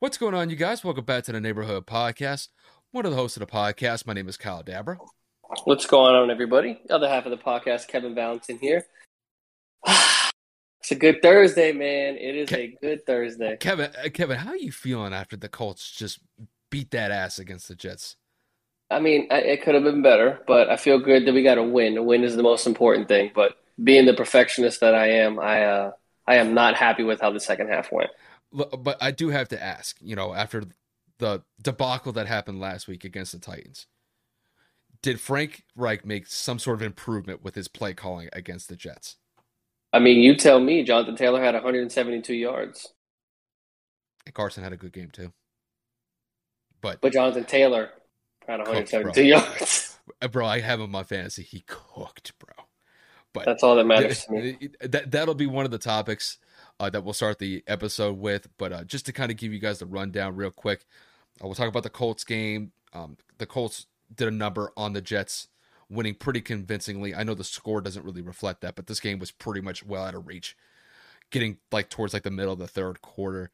What's going on, you guys? Welcome back to the Neighborhood Podcast. One of the hosts of the podcast. My name is Kyle Dabra. What's going on, everybody? Other half of the podcast, Kevin Valentin here. it's a good Thursday, man. It is Ke- a good Thursday. Kevin, uh, Kevin, how are you feeling after the Colts just beat that ass against the Jets? I mean, it could have been better, but I feel good that we got a win. A win is the most important thing. But being the perfectionist that I am, I uh, I am not happy with how the second half went but I do have to ask, you know, after the debacle that happened last week against the Titans, did Frank Reich make some sort of improvement with his play calling against the Jets? I mean, you tell me. Jonathan Taylor had 172 yards. And Carson had a good game too. But but Jonathan Taylor had 172 cooked, yards. Uh, bro, I have him on my fantasy. He cooked, bro. But that's all that matters to me. That that'll be one of the topics uh, that we'll start the episode with. But uh, just to kind of give you guys the rundown real quick, uh, we'll talk about the Colts game. Um, the Colts did a number on the Jets, winning pretty convincingly. I know the score doesn't really reflect that, but this game was pretty much well out of reach, getting like towards like the middle of the third quarter.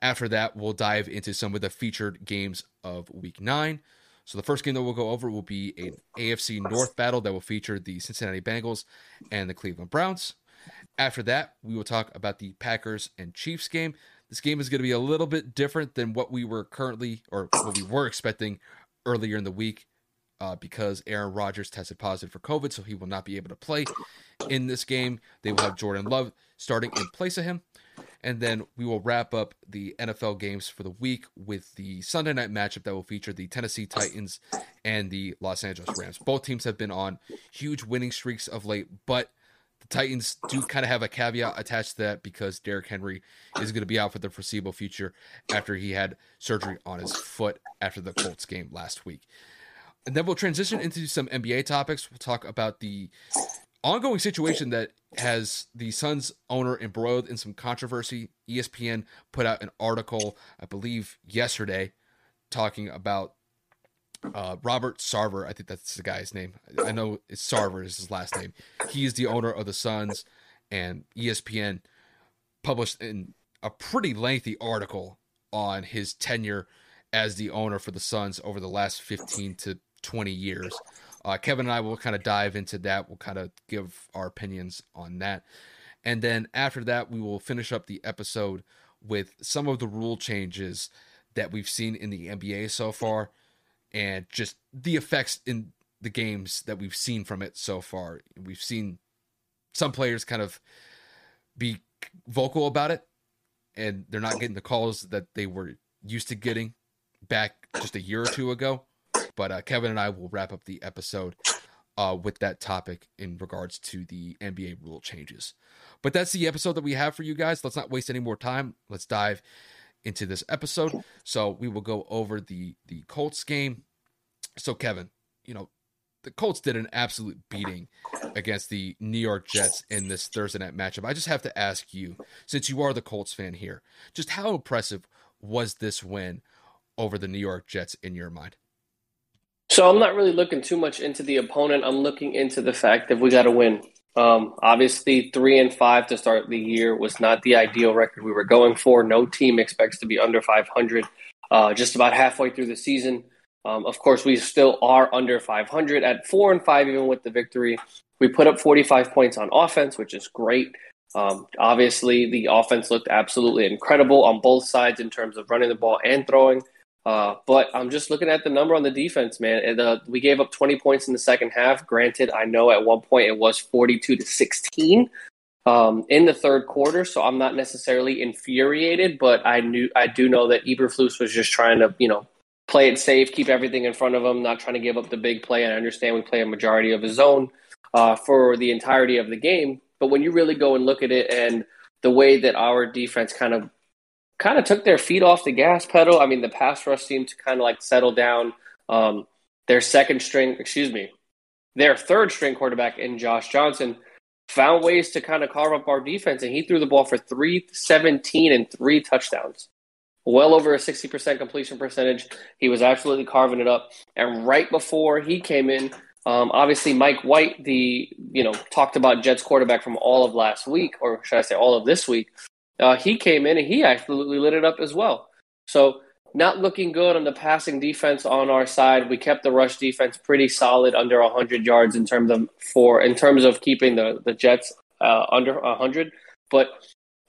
After that, we'll dive into some of the featured games of Week Nine. So the first game that we'll go over will be an AFC North battle that will feature the Cincinnati Bengals and the Cleveland Browns. After that, we will talk about the Packers and Chiefs game. This game is going to be a little bit different than what we were currently or what we were expecting earlier in the week uh, because Aaron Rodgers tested positive for COVID, so he will not be able to play in this game. They will have Jordan Love starting in place of him. And then we will wrap up the NFL games for the week with the Sunday night matchup that will feature the Tennessee Titans and the Los Angeles Rams. Both teams have been on huge winning streaks of late, but Titans do kind of have a caveat attached to that because Derrick Henry is going to be out for the foreseeable future after he had surgery on his foot after the Colts game last week. And then we'll transition into some NBA topics. We'll talk about the ongoing situation that has the Suns owner embroiled in some controversy. ESPN put out an article, I believe, yesterday talking about uh, Robert Sarver, I think that's the guy's name. I know it's Sarver is his last name. He's the owner of the Suns, and ESPN published in a pretty lengthy article on his tenure as the owner for the Suns over the last 15 to 20 years. Uh, Kevin and I will kind of dive into that. We'll kind of give our opinions on that. And then after that, we will finish up the episode with some of the rule changes that we've seen in the NBA so far and just the effects in the games that we've seen from it so far. We've seen some players kind of be vocal about it, and they're not getting the calls that they were used to getting back just a year or two ago. But uh, Kevin and I will wrap up the episode uh, with that topic in regards to the NBA rule changes. But that's the episode that we have for you guys. Let's not waste any more time. Let's dive into this episode. So we will go over the the Colts game. So Kevin, you know, the Colts did an absolute beating against the New York Jets in this Thursday night matchup. I just have to ask you, since you are the Colts fan here, just how impressive was this win over the New York Jets in your mind? So I'm not really looking too much into the opponent. I'm looking into the fact that we got to win. Um, obviously, three and five to start the year was not the ideal record we were going for. No team expects to be under 500. Uh, just about halfway through the season, um, of course, we still are under 500 at four and five, even with the victory. We put up 45 points on offense, which is great. Um, obviously, the offense looked absolutely incredible on both sides in terms of running the ball and throwing. Uh, but I'm just looking at the number on the defense, man. And, uh, we gave up 20 points in the second half. Granted, I know at one point it was 42 to 16 um, in the third quarter, so I'm not necessarily infuriated. But I knew I do know that Eberflus was just trying to, you know, play it safe, keep everything in front of him, not trying to give up the big play. And I understand we play a majority of his zone uh, for the entirety of the game. But when you really go and look at it and the way that our defense kind of kind of took their feet off the gas pedal. I mean, the pass rush seemed to kind of like settle down. Um, their second string, excuse me, their third string quarterback in Josh Johnson found ways to kind of carve up our defense, and he threw the ball for 317 and three touchdowns. Well over a 60% completion percentage. He was absolutely carving it up. And right before he came in, um, obviously Mike White, the you know talked about Jets quarterback from all of last week, or should I say all of this week, uh, he came in and he absolutely lit it up as well. So not looking good on the passing defense on our side. We kept the rush defense pretty solid under 100 yards in terms of for in terms of keeping the the Jets uh, under 100. But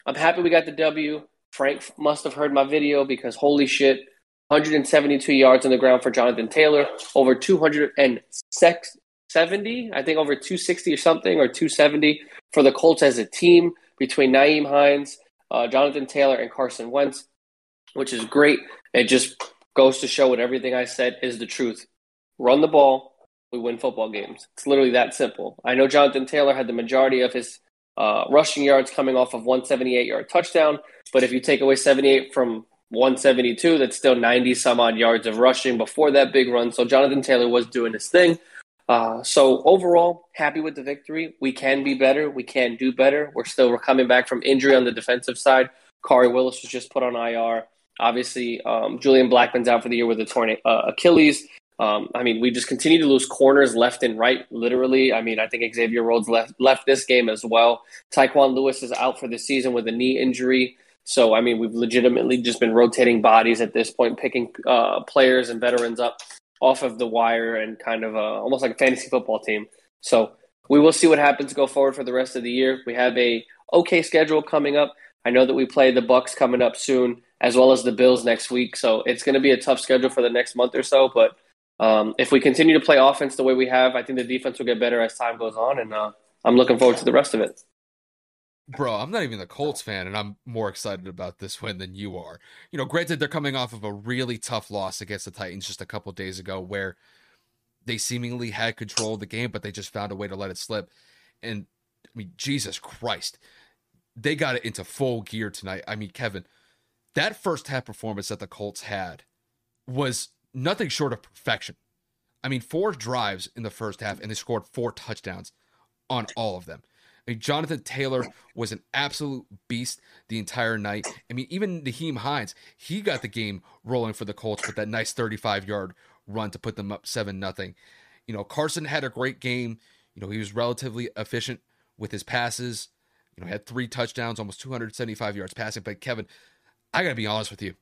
I'm happy we got the W. Frank must have heard my video because holy shit, 172 yards on the ground for Jonathan Taylor, over 270, I think over 260 or something, or 270 for the Colts as a team between Nyheim Hines, uh, Jonathan Taylor, and Carson Wentz, which is great. It just goes to show what everything I said is the truth. Run the ball, we win football games. It's literally that simple. I know Jonathan Taylor had the majority of his uh, rushing yards coming off of 178 yard touchdown, but if you take away 78 from 172, that's still 90 some odd yards of rushing before that big run. So Jonathan Taylor was doing his thing. Uh, so overall, happy with the victory. We can be better. We can do better. We're still we're coming back from injury on the defensive side. Khari Willis was just put on IR. Obviously, um, Julian Blackmon's out for the year with a torn uh, Achilles. Um, I mean, we just continue to lose corners left and right, literally. I mean, I think Xavier Rhodes left left this game as well. Tyquan Lewis is out for the season with a knee injury. So, I mean, we've legitimately just been rotating bodies at this point, picking uh, players and veterans up off of the wire and kind of uh, almost like a fantasy football team. So, we will see what happens go forward for the rest of the year. We have a okay schedule coming up. I know that we play the Bucs coming up soon, as well as the Bills next week. So it's going to be a tough schedule for the next month or so. But um, if we continue to play offense the way we have, I think the defense will get better as time goes on, and uh, I'm looking forward to the rest of it. Bro, I'm not even the Colts fan, and I'm more excited about this win than you are. You know, granted, they're coming off of a really tough loss against the Titans just a couple days ago, where they seemingly had control of the game, but they just found a way to let it slip. And I mean, Jesus Christ, they got it into full gear tonight. I mean, Kevin, that first half performance that the Colts had was nothing short of perfection. I mean, four drives in the first half, and they scored four touchdowns on all of them. I mean, Jonathan Taylor was an absolute beast the entire night. I mean, even Nyheim Hines, he got the game rolling for the Colts with that nice 35 yard run to put them up 7 nothing. You know, Carson had a great game. You know, he was relatively efficient with his passes. You know, had three touchdowns, almost 275 yards passing. But Kevin, I got to be honest with you.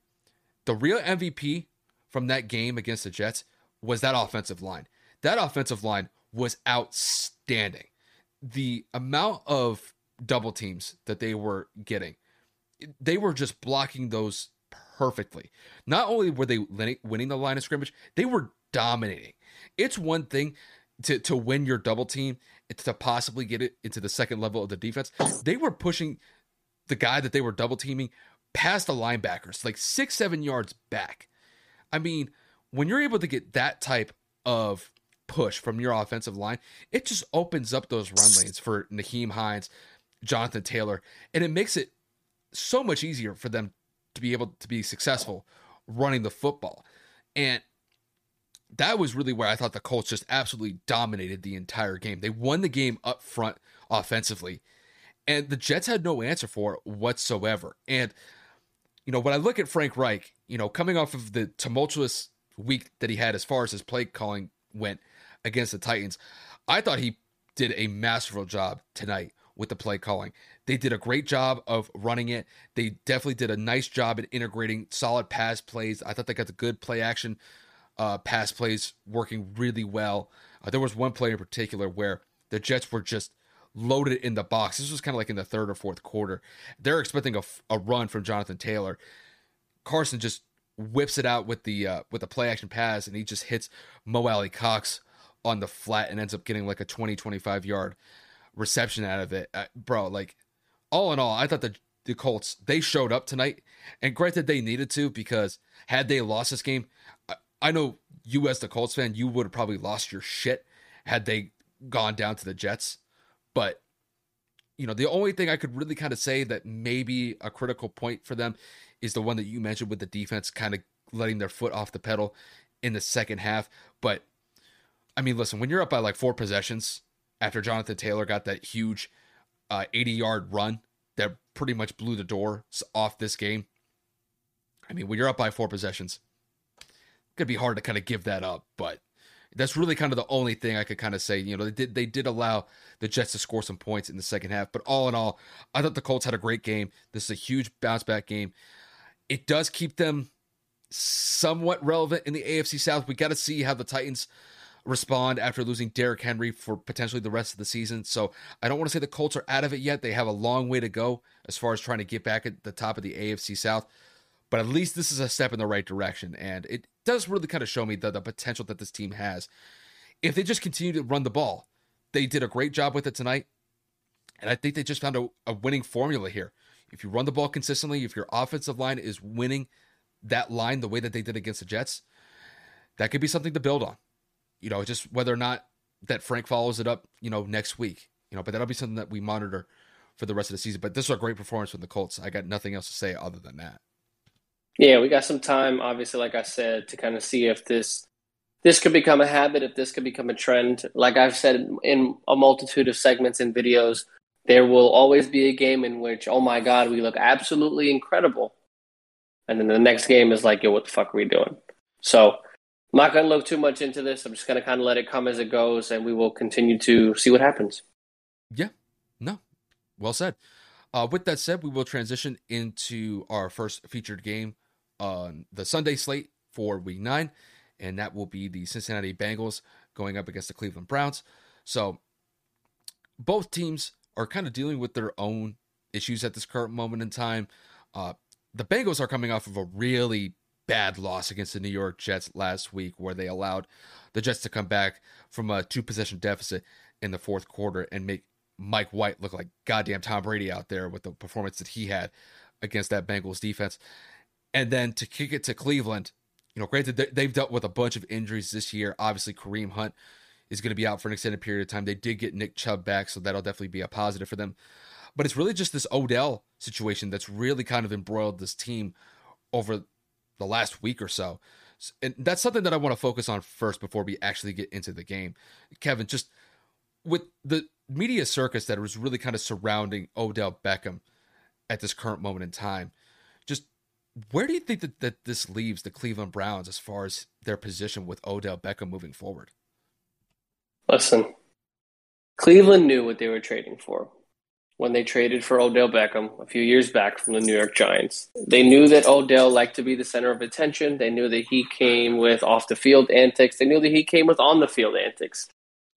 The real MVP from that game against the Jets was that offensive line. That offensive line was outstanding. The amount of double teams that they were getting, they were just blocking those perfectly. Not only were they winning the line of scrimmage, they were dominating. It's one thing to to win your double team to possibly get it into the second level of the defense. They were pushing the guy that they were double teaming past the linebackers, like six, seven yards back. I mean, when you're able to get that type of push from your offensive line, it just opens up those run lanes for Nyheim Hines, Jonathan Taylor, and it makes it so much easier for them to be able to be successful running the football. And that was really where I thought the Colts just absolutely dominated the entire game. They won the game up front offensively, and the Jets had no answer for it whatsoever. And you know, when I look at Frank Reich, you know, coming off of the tumultuous week that he had as far as his play calling went against the Titans, I thought he did a masterful job tonight with the play calling. They did a great job of running it. They definitely did a nice job at integrating solid pass plays. I thought they got the good play action uh, pass plays working really well. Uh, there was one play in particular where the Jets were just loaded in the box. This was kind of like in the third or fourth quarter. They're expecting a, a run from Jonathan Taylor. Carson just whips it out with the uh, with the play action pass, and he just hits Mo Alie-Cox on the flat and ends up getting like a 20, 25 yard reception out of it. Uh, bro, like all in all, I thought the the Colts they showed up tonight, and granted they needed to because had they lost this game, I, I know you as the Colts fan, you would have probably lost your shit had they gone down to the Jets. But you know, the only thing I could really kind of say that maybe a critical point for them is the one that you mentioned with the defense kind of letting their foot off the pedal in the second half. But I mean, listen, when you're up by like four possessions after Jonathan Taylor got that huge uh, 80 yard run that pretty much blew the door off this game. I mean, when you're up by four possessions, it's gonna be hard to kind of give that up, but that's really kind of the only thing I could kind of say. You know, they did they did allow the Jets to score some points in the second half, but all in all, I thought the Colts had a great game. This is a huge bounce back game. It does keep them somewhat relevant in the AFC South. We got to see how the Titans respond after losing Derrick Henry for potentially the rest of the season. So I don't want to say the Colts are out of it yet. They have a long way to go as far as trying to get back at the top of the AFC South. But at least this is a step in the right direction. And it does really kind of show me the, the potential that this team has. If they just continue to run the ball, they did a great job with it tonight. And I think they just found a, a winning formula here. If you run the ball consistently, if your offensive line is winning that line the way that they did against the Jets, that could be something to build on. You know, just whether or not that Frank follows it up, you know, next week. You know, but that'll be something that we monitor for the rest of the season. But this was a great performance from the Colts. I got nothing else to say other than that. Yeah, we got some time, obviously, like I said, to kind of see if this this could become a habit, if this could become a trend. Like I've said in a multitude of segments and videos, there will always be a game in which, oh my God, we look absolutely incredible. And then the next game is like, yo, what the fuck are we doing? So I'm not going to look too much into this. I'm just going to kind of let it come as it goes, and we will continue to see what happens. Yeah, no, well said. Uh, with that said, we will transition into our first featured game on the Sunday slate for Week Nine, and that will be the Cincinnati Bengals going up against the Cleveland Browns. So both teams are kind of dealing with their own issues at this current moment in time. Uh, the Bengals are coming off of a really bad loss against the New York Jets last week, where they allowed the Jets to come back from a two possession deficit in the fourth quarter and make Mike White look like goddamn Tom Brady out there with the performance that he had against that Bengals defense. And then to kick it to Cleveland, you know, granted, they've dealt with a bunch of injuries this year. Obviously, Kareem Hunt is going to be out for an extended period of time. They did get Nick Chubb back, so that'll definitely be a positive for them. But it's really just this Odell situation that's really kind of embroiled this team over the last week or so. And that's something that I want to focus on first before we actually get into the game. Kevin, just with the media circus that was really kind of surrounding Odell Beckham at this current moment in time, just where do you think that, that this leaves the Cleveland Browns as far as their position with Odell Beckham moving forward? Listen, Cleveland knew what they were trading for when they traded for Odell Beckham a few years back from the New York Giants. They knew that Odell liked to be the center of attention. They knew that he came with off the field antics. They knew that he came with on the field antics.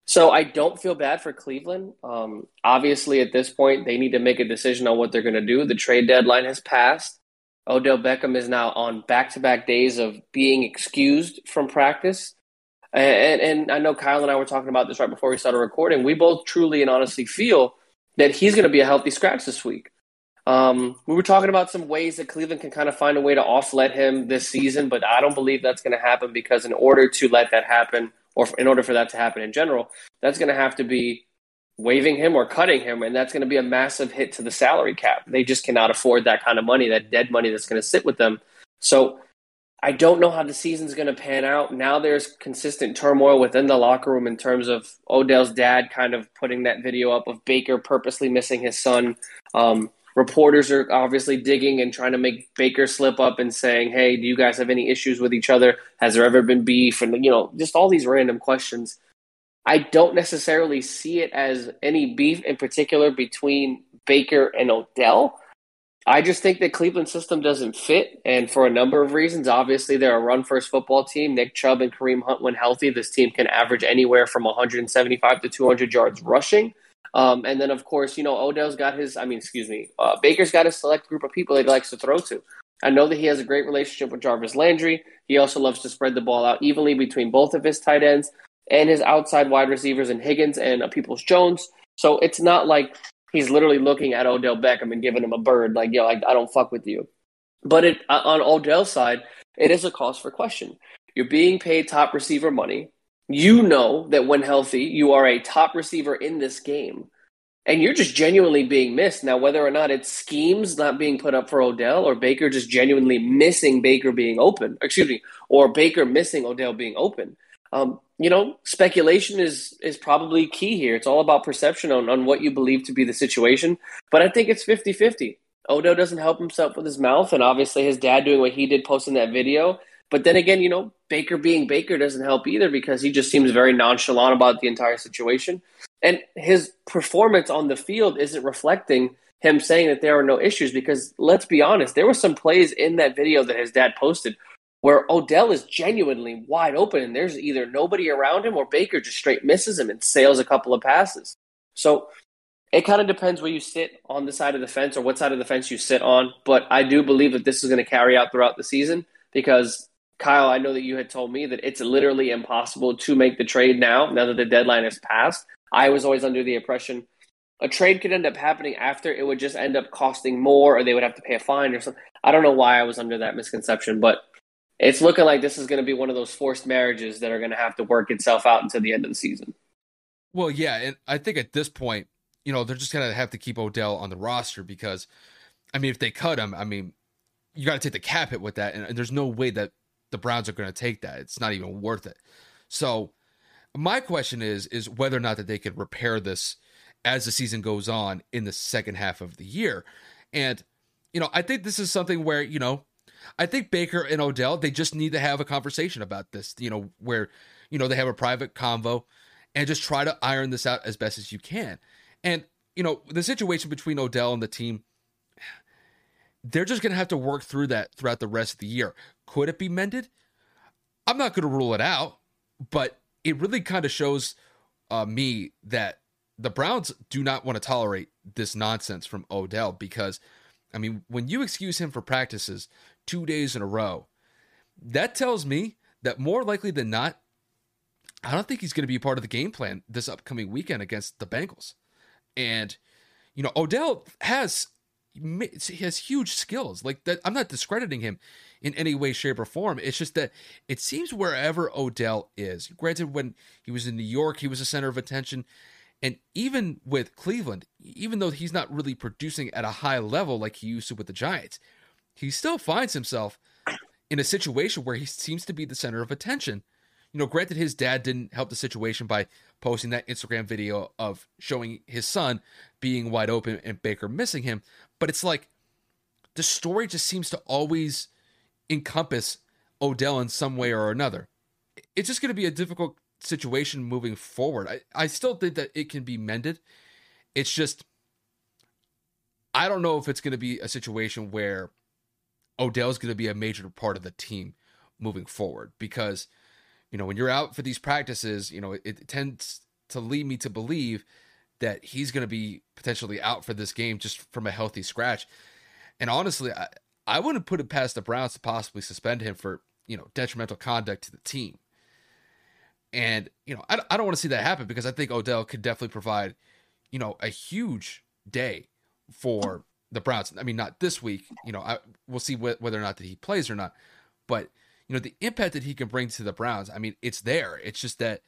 So I don't feel bad for Cleveland. Um, obviously, at this point, they need to make a decision on what they're going to do. The trade deadline has passed. Odell Beckham is now on back to back days of being excused from practice. And, and I know Kyle and I were talking about this right before we started recording. We both truly and honestly feel that he's going to be a healthy scratch this week. Um, we were talking about some ways that Cleveland can kind of find a way to off-let him this season, but I don't believe that's going to happen because in order to let that happen, or in order for that to happen in general, that's going to have to be waiving him or cutting him, and that's going to be a massive hit to the salary cap. They just cannot afford that kind of money, that dead money that's going to sit with them. So I don't know how the season's going to pan out. Now there's consistent turmoil within the locker room in terms of Odell's dad kind of putting that video up of Baker purposely missing his son. Um, reporters are obviously digging and trying to make Baker slip up and saying, "Hey, do you guys have any issues with each other? Has there ever been beef?" And you know, just all these random questions. I don't necessarily see it as any beef in particular between Baker and Odell. I just think the Cleveland system doesn't fit, and for a number of reasons. Obviously, they're a run first football team. Nick Chubb and Kareem Hunt, when healthy, this team can average anywhere from 175 to 200 yards rushing. Um, and then, of course, you know, Odell's got his, I mean, excuse me, uh, Baker's got a select group of people that he likes to throw to. I know that he has a great relationship with Jarvis Landry. He also loves to spread the ball out evenly between both of his tight ends and his outside wide receivers and Higgins and uh, Peoples Jones. So it's not like he's literally looking at Odell Beckham and giving him a bird, like, yo, I, I don't fuck with you. But it, uh, on Odell's side, it is a cause for question. You're being paid top receiver money. You know that when healthy, you are a top receiver in this game. And you're just genuinely being missed. Now, whether or not it's schemes not being put up for Odell or Baker just genuinely missing Baker being open, excuse me, or Baker missing Odell being open, um, you know, speculation is is probably key here. It's all about perception on, on what you believe to be the situation. But I think it's 50 50. Odo doesn't help himself with his mouth, and obviously his dad doing what he did posting that video. But then again, you know, Baker being Baker doesn't help either because he just seems very nonchalant about the entire situation. And his performance on the field isn't reflecting him saying that there are no issues because let's be honest, there were some plays in that video that his dad posted where Odell is genuinely wide open and there's either nobody around him or Baker just straight misses him and sails a couple of passes. So it kind of depends where you sit on the side of the fence or what side of the fence you sit on. But I do believe that this is going to carry out throughout the season because Kyle, I know that you had told me that it's literally impossible to make the trade now, now that the deadline has passed. I was always under the impression a trade could end up happening after it would just end up costing more or they would have to pay a fine or something. I don't know why I was under that misconception, but it's looking like this is going to be one of those forced marriages that are going to have to work itself out until the end of the season. Well, yeah, and I think at this point, you know, they're just going to have to keep Odell on the roster because, I mean, if they cut him, I mean, you got to take the cap hit with that, and, and there's no way that the Browns are going to take that. It's not even worth it. So, my question is, is whether or not that they could repair this as the season goes on in the second half of the year, and you know, I think this is something where you know I think Baker and Odell they just need to have a conversation about this. You know, where you know they have a private convo and just try to iron this out as best as you can. And you know, the situation between Odell and the team, they're just going to have to work through that throughout the rest of the year. Could it be mended? I'm not going to rule it out, but it really kind of shows uh, me that the Browns do not want to tolerate this nonsense from Odell because, I mean, when you excuse him for practices two days in a row. That tells me that more likely than not, I don't think he's going to be part of the game plan this upcoming weekend against the Bengals. And you know, Odell has he has huge skills. Like that, I'm not discrediting him in any way, shape, or form. It's just that it seems wherever Odell is. Granted, when he was in New York, he was a center of attention. And even with Cleveland, even though he's not really producing at a high level like he used to with the Giants, he still finds himself in a situation where he seems to be the center of attention. You know, granted, his dad didn't help the situation by posting that Instagram video of showing his son being wide open and Baker missing him, but it's like the story just seems to always encompass Odell in some way or another. It's just going to be a difficult situation moving forward. I, I still think that it can be mended. It's just, I don't know if it's going to be a situation where Odell's going to be a major part of the team moving forward because you know when you're out for these practices, you know it, it tends to lead me to believe that he's going to be potentially out for this game just from a healthy scratch. And honestly, I, I wouldn't put it past the Browns to possibly suspend him for you know detrimental conduct to the team. And you know I, I don't want to see that happen because I think Odell could definitely provide you know a huge day for the Browns. I mean, not this week. You know, I, we'll see wh- whether or not that he plays or not. But you know, the impact that he can bring to the Browns. I mean, it's there. It's just that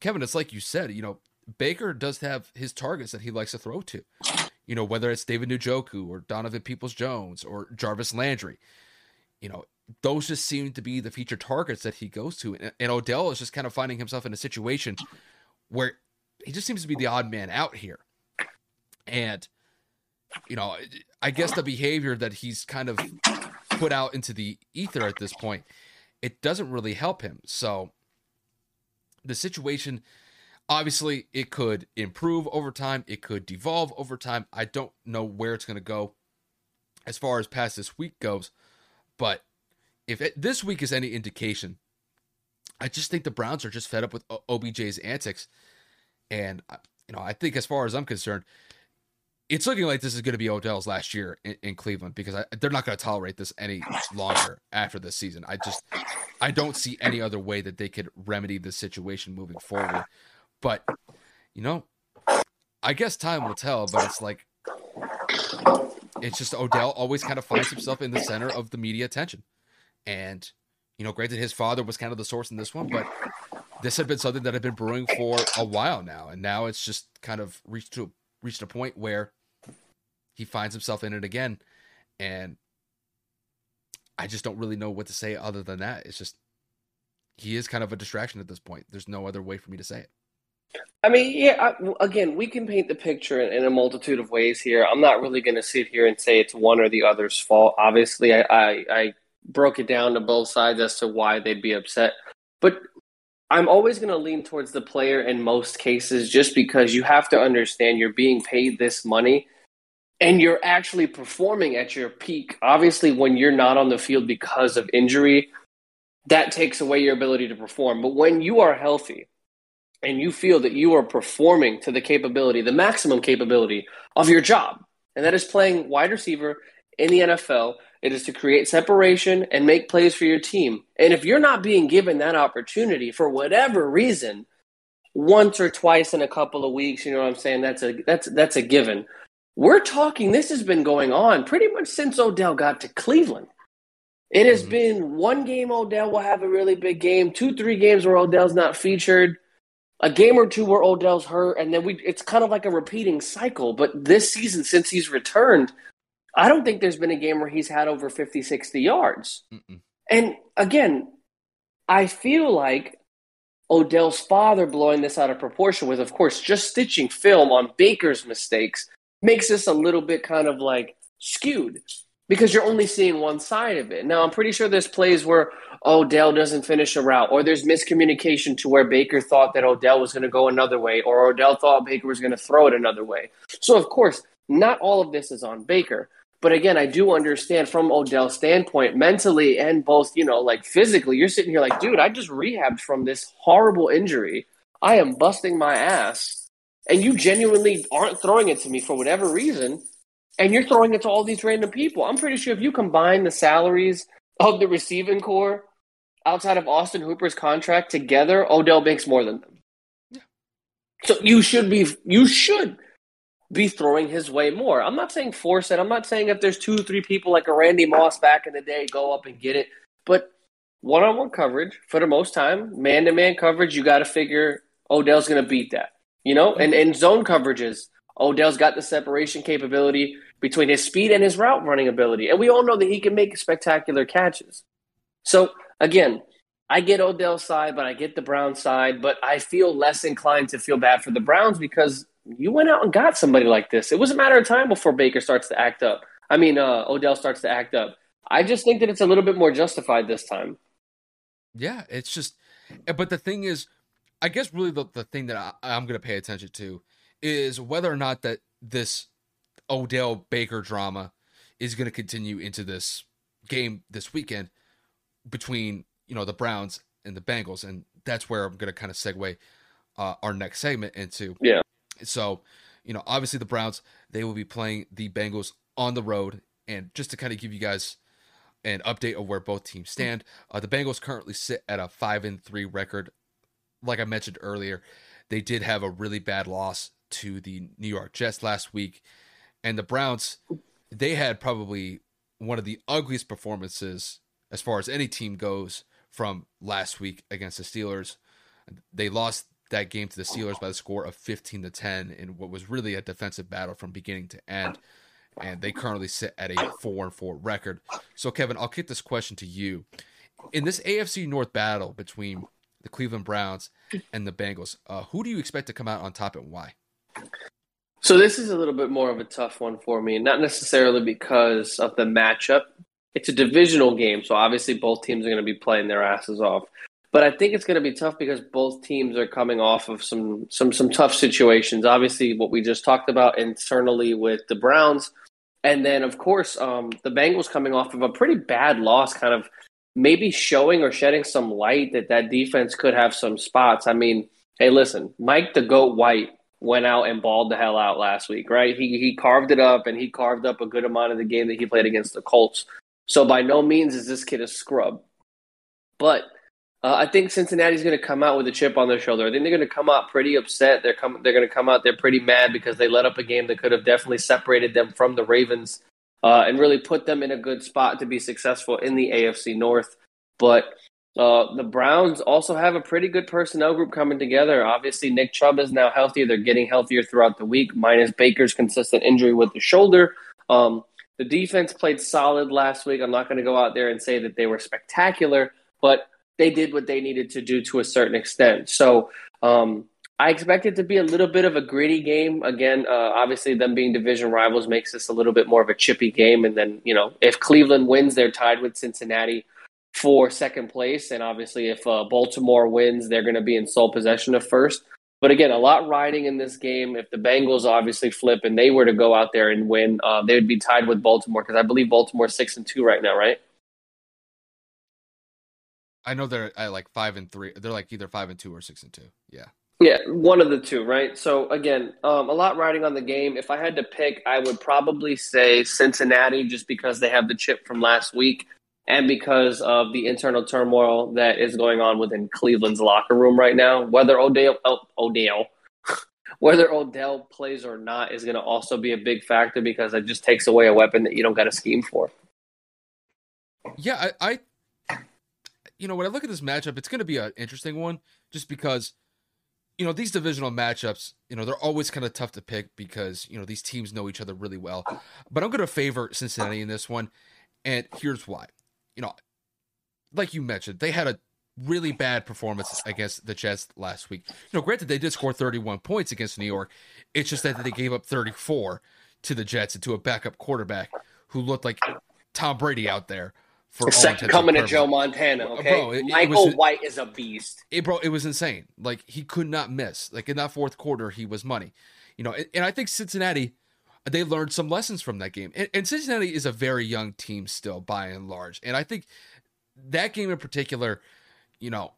Kevin. It's like you said. You know, Baker does have his targets that he likes to throw to. You know, whether it's David Njoku or Donovan Peoples Jones or Jarvis Landry. You know, those just seem to be the featured targets that he goes to. And, and Odell is just kind of finding himself in a situation where he just seems to be the odd man out here. And you know, I guess the behavior that he's kind of put out into the ether at this point, it doesn't really help him. So the situation, obviously, it could improve over time, it could devolve over time. I don't know where it's going to go as far as past this week goes, but if it, this week is any indication, I just think the Browns are just fed up with OBJ's antics, and uh, you know, I think as far as I'm concerned, it's looking like this is going to be Odell's last year in, in Cleveland because I, they're not going to tolerate this any longer after this season. I just I don't see any other way that they could remedy the situation moving forward. But you know, I guess time will tell. But it's like it's just Odell always kind of finds himself in the center of the media attention, and you know, granted his father was kind of the source in this one, but this had been something that had been brewing for a while now, and now it's just kind of reached to reached a point where he finds himself in it again. And I just don't really know what to say other than that. It's just he is kind of a distraction at this point. There's no other way for me to say it. I mean, yeah. I, again, we can paint the picture in, in, a multitude of ways here. I'm not really going to sit here and say it's one or the other's fault. Obviously, I, I, I broke it down to both sides as to why they'd be upset. But I'm always going to lean towards the player in most cases just because you have to understand you're being paid this money and you're actually performing at your peak. Obviously, when you're not on the field because of injury, that takes away your ability to perform. But when you are healthy and you feel that you are performing to the capability, the maximum capability of your job, and that is playing wide receiver in the NFL, it is to create separation and make plays for your team. And if you're not being given that opportunity for whatever reason, once or twice in a couple of weeks, you know what I'm saying? That's a that's that's a given. We're talking this has been going on pretty much since Odell got to Cleveland. It has mm-hmm. been one game Odell will have a really big game, two, three games where Odell's not featured, a game or two where Odell's hurt, and then we it's kind of like a repeating cycle. But this season, since he's returned, I don't think there's been a game where he's had over 50, 60 yards. Mm-mm. And again, I feel like Odell's father blowing this out of proportion with, of course, just stitching film on Baker's mistakes makes this a little bit kind of like skewed because you're only seeing one side of it. Now, I'm pretty sure there's plays where Odell doesn't finish a route, or there's miscommunication to where Baker thought that Odell was going to go another way, or Odell thought Baker was going to throw it another way. So, of course, not all of this is on Baker. But again, I do understand from Odell's standpoint, mentally and both, you know, like physically, you're sitting here like, dude, I just rehabbed from this horrible injury. I am busting my ass. And you genuinely aren't throwing it to me for whatever reason. And you're throwing it to all these random people. I'm pretty sure if you combine the salaries of the receiving corps outside of Austin Hooper's contract together, Odell makes more than them. Yeah. So you should be you should be throwing his way more. I'm not saying force it. I'm not saying if there's two, three people like a Randy Moss back in the day, go up and get it. But one on one coverage for the most time, man to man coverage, you got to figure Odell's going to beat that. You know, and in zone coverages, Odell's got the separation capability between his speed and his route running ability. And we all know that he can make spectacular catches. So, again, I get Odell's side, but I get the Browns side, but I feel less inclined to feel bad for the Browns because you went out and got somebody like this. It was a matter of time before Baker starts to act up. I mean, uh, Odell starts to act up. I just think that it's a little bit more justified this time. Yeah, it's just, eh, but the thing is, I guess really the, the thing that I, I'm going to pay attention to is whether or not that this Odell Baker drama is going to continue into this game this weekend between you know the Browns and the Bengals, and that's where I'm going to kind of segue uh, our next segment into. Yeah. So, you know, obviously the Browns they will be playing the Bengals on the road, and just to kind of give you guys an update of where both teams stand, uh, the Bengals currently sit at a five and three record. Like I mentioned earlier, they did have a really bad loss to the New York Jets last week, and the Browns they had probably one of the ugliest performances as far as any team goes from last week against the Steelers. They lost that game to the Steelers by the score of 15 to 10 in what was really a defensive battle from beginning to end. And they currently sit at a 4 and 4 record. So, Kevin, I'll kick this question to you. In this AFC North battle between the Cleveland Browns and the Bengals, uh, who do you expect to come out on top and why? So, this is a little bit more of a tough one for me, not necessarily because of the matchup. It's a divisional game, so obviously both teams are going to be playing their asses off. But I think it's going to be tough because both teams are coming off of some some some tough situations. Obviously, what we just talked about internally with the Browns, and then of course um, the Bengals coming off of a pretty bad loss, kind of maybe showing or shedding some light that that defense could have some spots. I mean, hey, listen, Mike the Goat White went out and balled the hell out last week, right? He he carved it up and he carved up a good amount of the game that he played against the Colts. So by no means is this kid a scrub, but uh, I think Cincinnati's going to come out with a chip on their shoulder. I think they're going to come out pretty upset. They're come, they're going to come out they're pretty mad because they let up a game that could have definitely separated them from the Ravens uh, and really put them in a good spot to be successful in the AFC North. But uh, the Browns also have a pretty good personnel group coming together. Obviously, Nick Chubb is now healthy. They're getting healthier throughout the week, minus Baker's consistent injury with the shoulder. Um, the defense played solid last week. I'm not going to go out there and say that they were spectacular, but they did what they needed to do to a certain extent. So um, I expect it to be a little bit of a gritty game. Again, uh, obviously, them being division rivals makes this a little bit more of a chippy game. And then, you know, if Cleveland wins, they're tied with Cincinnati for second place. And obviously, if uh, Baltimore wins, they're going to be in sole possession of first. But again, a lot riding in this game. If the Bengals obviously flip and they were to go out there and win, uh, they would be tied with Baltimore because I believe Baltimore's six and two right now, right? I know they're at like five and three. They're like either five and two or six and two. Yeah. Yeah, one of the two, right? So again, um, a lot riding on the game. If I had to pick, I would probably say Cincinnati, just because they have the chip from last week, and because of the internal turmoil that is going on within Cleveland's locker room right now. Whether Odell, oh, Odell, whether Odell plays or not is going to also be a big factor because it just takes away a weapon that you don't got a scheme for. Yeah, I, I you know, when I look at this matchup, it's going to be an interesting one, just because you know, these divisional matchups, you know, they're always kind of tough to pick because, you know, these teams know each other really well. But I'm going to favor Cincinnati in this one. And here's why. You know, like you mentioned, they had a really bad performance against the Jets last week. You know, granted, they did score 31 points against New York. It's just that they gave up 34 to the Jets and to a backup quarterback who looked like Tom Brady out there for second coming to Joe Montana. Okay, bro, it, Michael it was, White is a beast. It, bro, it was insane. Like he could not miss. Like in that fourth quarter, he was money. You know, and, and I think Cincinnati, they learned some lessons from that game. And, and Cincinnati is a very young team still, by and large. And I think that game in particular, you know,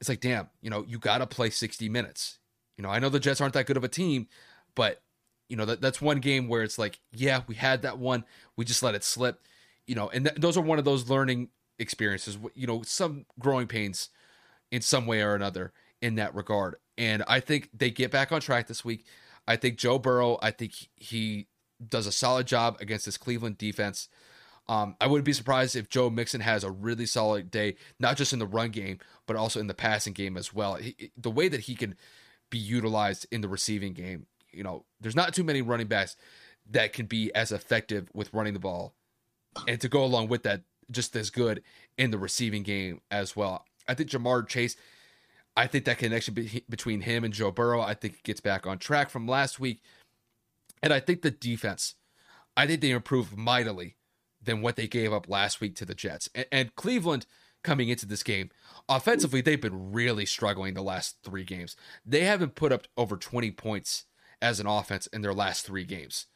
it's like, damn, you know, you got to play sixty minutes. You know, I know the Jets aren't that good of a team, but you know that that's one game where it's like, yeah, we had that one, we just let it slip you know, and th- those are one of those learning experiences, you know, some growing pains in some way or another in that regard. And I think they get back on track this week. I think Joe Burrow, I think he does a solid job against this Cleveland defense. Um, I wouldn't be surprised if Joe Mixon has a really solid day, not just in the run game, but also in the passing game as well. He, the way that he can be utilized in the receiving game, you know, there's not too many running backs that can be as effective with running the ball and to go along with that, just as good in the receiving game as well. I think Ja'Marr Chase, I think that connection be- between him and Joe Burrow, I think it gets back on track from last week. And I think the defense, I think they improved mightily than what they gave up last week to the Jets. And, and Cleveland coming into this game, offensively, they've been really struggling the last three games. They haven't put up over 20 points as an offense in their last three games.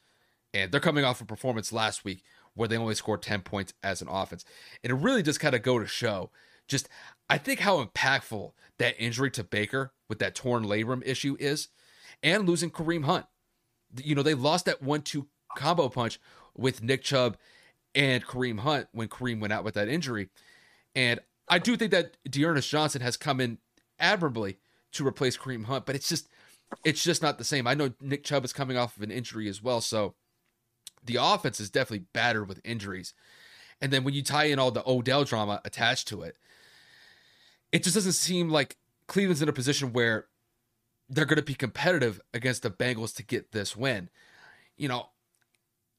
And they're coming off a performance last week where they only scored 10 points as an offense. And it really just kind of go to show just I think how impactful that injury to Baker with that torn labrum issue is and losing Kareem Hunt. You know, they lost that 1-2 combo punch with Nick Chubb and Kareem Hunt when Kareem went out with that injury. And I do think that D'Ernest Johnson has come in admirably to replace Kareem Hunt, but it's just it's just not the same. I know Nick Chubb is coming off of an injury as well, so the offense is definitely battered with injuries. And then when you tie in all the Odell drama attached to it, it just doesn't seem like Cleveland's in a position where they're going to be competitive against the Bengals to get this win. You know,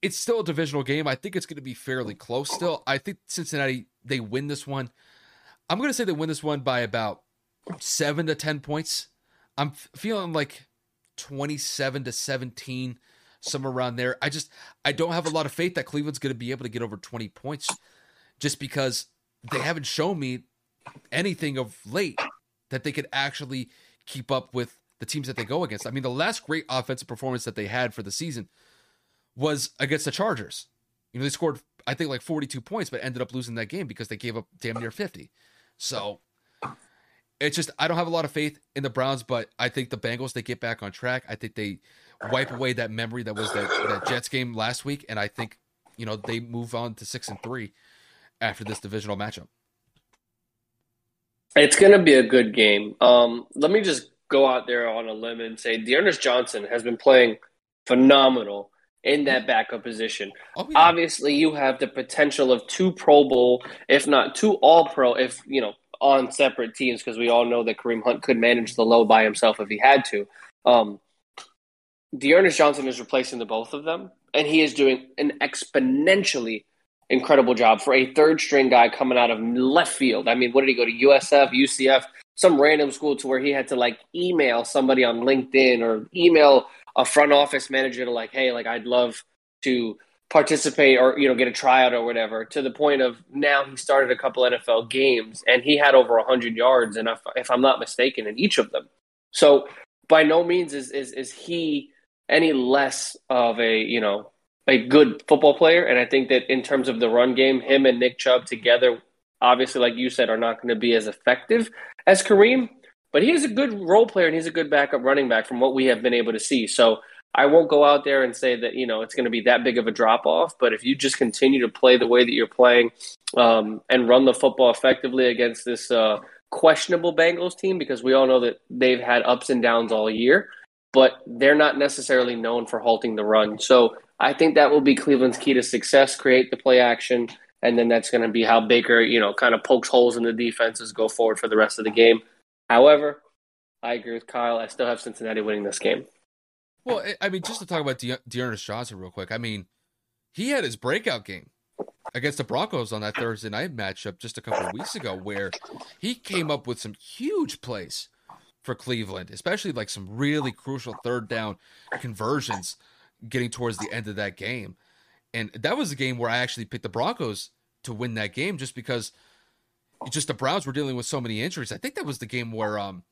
it's still a divisional game. I think it's going to be fairly close still. I think Cincinnati, they win this one. I'm going to say they win this one by about seven to 10 points. I'm feeling like 27 to 17 somewhere around there. I just I don't have a lot of faith that Cleveland's going to be able to get over 20 points just because they haven't shown me anything of late that they could actually keep up with the teams that they go against. I mean, the last great offensive performance that they had for the season was against the Chargers. You know, they scored I think like 42 points but ended up losing that game because they gave up damn near 50. So it's just I don't have a lot of faith in the Browns, but I think the Bengals they get back on track. I think they wipe away that memory that was that, that Jets game last week, and I think you know they move on to six and three after this divisional matchup. It's going to be a good game. Um, let me just go out there on a limb and say D'Ernest Johnson has been playing phenomenal in that backup position. Oh, yeah. Obviously, you have the potential of two Pro Bowl, if not two All Pro, if you know on separate teams, because we all know that Kareem Hunt could manage the low by himself if he had to. Um, D'Ernest Johnson is replacing the both of them, and he is doing an exponentially incredible job for a third string guy coming out of left field. I mean, what did he go to USF, UCF, some random school to where he had to like email somebody on LinkedIn or email a front office manager to like, hey, like I'd love to participate or you know get a tryout or whatever to the point of now he started a couple NFL games and he had over 100 yards and if, if I'm not mistaken in each of them. So by no means is is is he any less of a you know a good football player. And I think that in terms of the run game, him and Nick Chubb together obviously, like you said, are not going to be as effective as Kareem. But he is a good role player and he's a good backup running back from what we have been able to see. So I won't go out there and say that you know it's going to be that big of a drop off. But if you just continue to play the way that you're playing um, and run the football effectively against this uh, questionable Bengals team, because we all know that they've had ups and downs all year, but they're not necessarily known for halting the run. So I think that will be Cleveland's key to success: create the play action, and then that's going to be how Baker, you know, kind of pokes holes in the defenses go forward for the rest of the game. However, I agree with Kyle. I still have Cincinnati winning this game. Well, I mean, just to talk about De- D'Ernest Johnson real quick. I mean, he had his breakout game against the Broncos on that Thursday night matchup just a couple of weeks ago, where he came up with some huge plays for Cleveland, especially like some really crucial third down conversions getting towards the end of that game. And that was a game where I actually picked the Broncos to win that game just because just the Browns were dealing with so many injuries. I think that was the game where um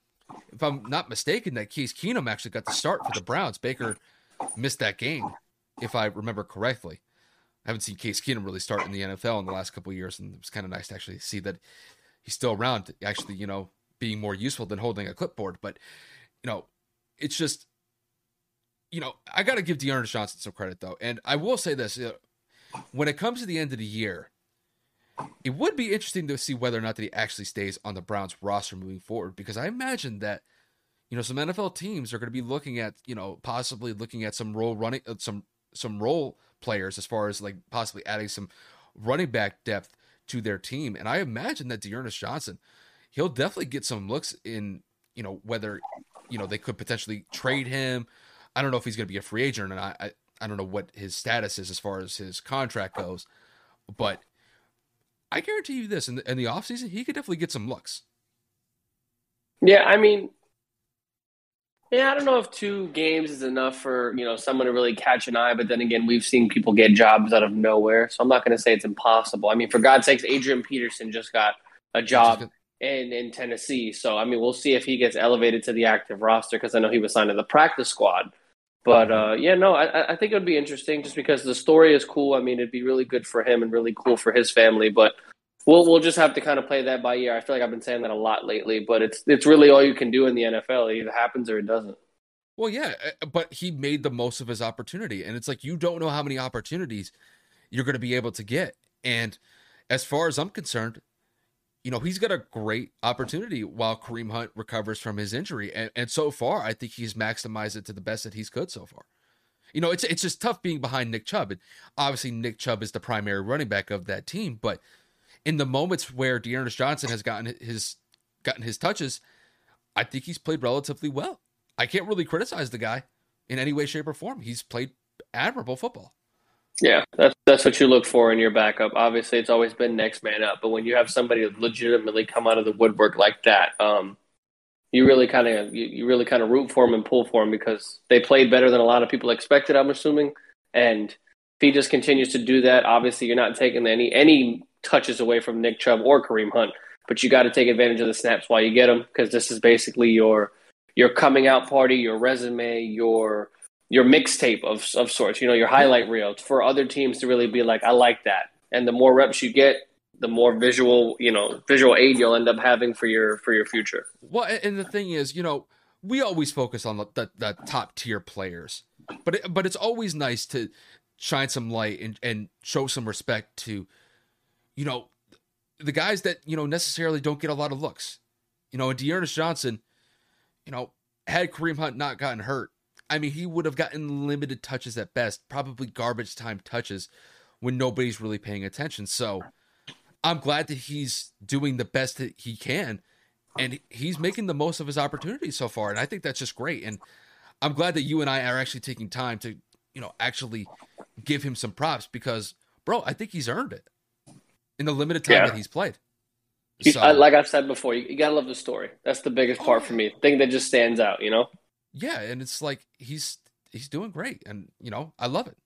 if I'm not mistaken, that Case Keenum actually got the start for the Browns. Baker missed that game, if I remember correctly. I haven't seen Case Keenum really start in the NFL in the last couple years, and it was kind of nice to actually see that he's still around, actually, you know, being more useful than holding a clipboard. But, you know, it's just, you know, I got to give D'Ernest Johnson some credit, though. And I will say this you know, when it comes to the end of the year, it would be interesting to see whether or not that he actually stays on the Browns roster moving forward because I imagine that you know some NFL teams are going to be looking at you know possibly looking at some role running uh, some some role players as far as like possibly adding some running back depth to their team and I imagine that D'Ernest Johnson he'll definitely get some looks in you know whether you know they could potentially trade him I don't know if he's going to be a free agent or not I I don't know what his status is as far as his contract goes but I guarantee you this in the, in the offseason, he could definitely get some looks. Yeah, I mean, yeah, I don't know if two games is enough for you know someone to really catch an eye. But then again, we've seen people get jobs out of nowhere, so I'm not going to say it's impossible. I mean, for God's sakes, Adrian Peterson just got a job in in Tennessee, so I mean, we'll see if he gets elevated to the active roster because I know he was signed to the practice squad. But uh, yeah, no, I, I think it would be interesting just because the story is cool. I mean, it'd be really good for him and really cool for his family. But we'll we'll just have to kind of play that by ear. I feel like I've been saying that a lot lately, but it's it's really all you can do in the NFL. It either happens or it doesn't. Well, yeah, uh, but he made the most of his opportunity, and it's like you don't know how many opportunities you're going to be able to get. And as far as I'm concerned, you know, he's got a great opportunity while Kareem Hunt recovers from his injury. And, and so far, I think he's maximized it to the best that he's could so far. You know, it's it's just tough being behind Nick Chubb. And obviously, Nick Chubb is the primary running back of that team. But in the moments where D'Ernest Johnson has gotten his gotten his touches, I think he's played relatively well. I can't really criticize the guy in any way, shape, or form. He's played admirable football. Yeah, that's that's what you look for in your backup. Obviously, it's always been next man up, but when you have somebody legitimately come out of the woodwork like that, um, you really kind of you, you really kind of root for him and pull for him because they played better than a lot of people expected. I'm assuming, and if he just continues to do that, obviously you're not taking any any touches away from Nick Chubb or Kareem Hunt, but you got to take advantage of the snaps while you get them because this is basically your your coming out party, your resume, your your mixtape of of sorts, you know, your highlight reel for other teams to really be like, I like that. And the more reps you get, the more visual, you know, visual aid you'll end up having for your for your future. Well, and the thing is, you know, we always focus on the, the, the top tier players, but it, but it's always nice to shine some light and and show some respect to, you know, the guys that you know necessarily don't get a lot of looks. You know, and D'Ernest Johnson, you know, had Kareem Hunt not gotten hurt, I mean, he would have gotten limited touches at best, probably garbage time touches when nobody's really paying attention. So I'm glad that he's doing the best that he can and he's making the most of his opportunities so far. And I think that's just great. And I'm glad that you and I are actually taking time to, you know, actually give him some props because, bro, I think he's earned it in the limited time yeah. that he's played. So, like I've said before, you, you, gotta love the story. That's the biggest part oh, for me. thing that just stands out, you know yeah, and it's like he's he's doing great, and you know I love it.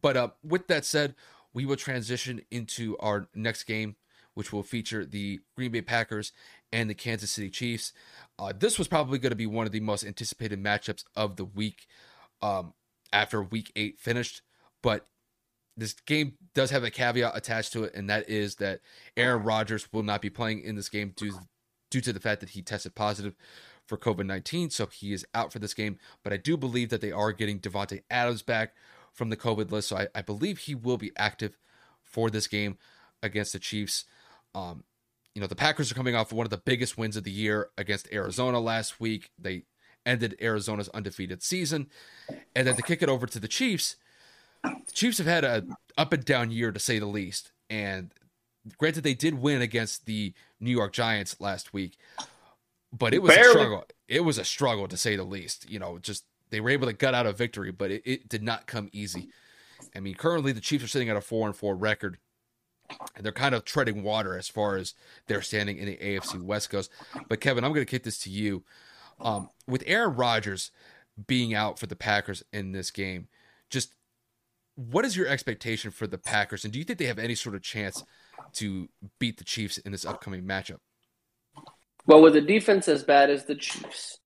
But uh, with that said, we will transition into our next game, which will feature the Green Bay Packers and the Kansas City Chiefs. Uh, this was probably going to be one of the most anticipated matchups of the week um, after Week Eight finished, but this game does have a caveat attached to it, and that is that Aaron Rodgers will not be playing in this game due due to the fact that he tested positive for COVID nineteen, so he is out for this game. But I do believe that they are getting Davante Adams back from the COVID list, so I, I believe he will be active for this game against the Chiefs. Um, you know, the Packers are coming off one of the biggest wins of the year against Arizona last week. They ended Arizona's undefeated season. And then to kick it over to the Chiefs, the Chiefs have had a up and down year to say the least. And granted, they did win against the New York Giants last week, but it was Barely. a struggle. It was a struggle to say the least. You know, just they were able to gut out a victory, but it, it did not come easy. I mean, currently the Chiefs are sitting at a four and four record and they're kind of treading water as far as their standing in the AFC West goes. But Kevin, I'm going to kick this to you. Um, with Aaron Rodgers being out for the Packers in this game, just what is your expectation for the Packers, and do you think they have any sort of chance to beat the Chiefs in this upcoming matchup? Well, with a defense as bad as the Chiefs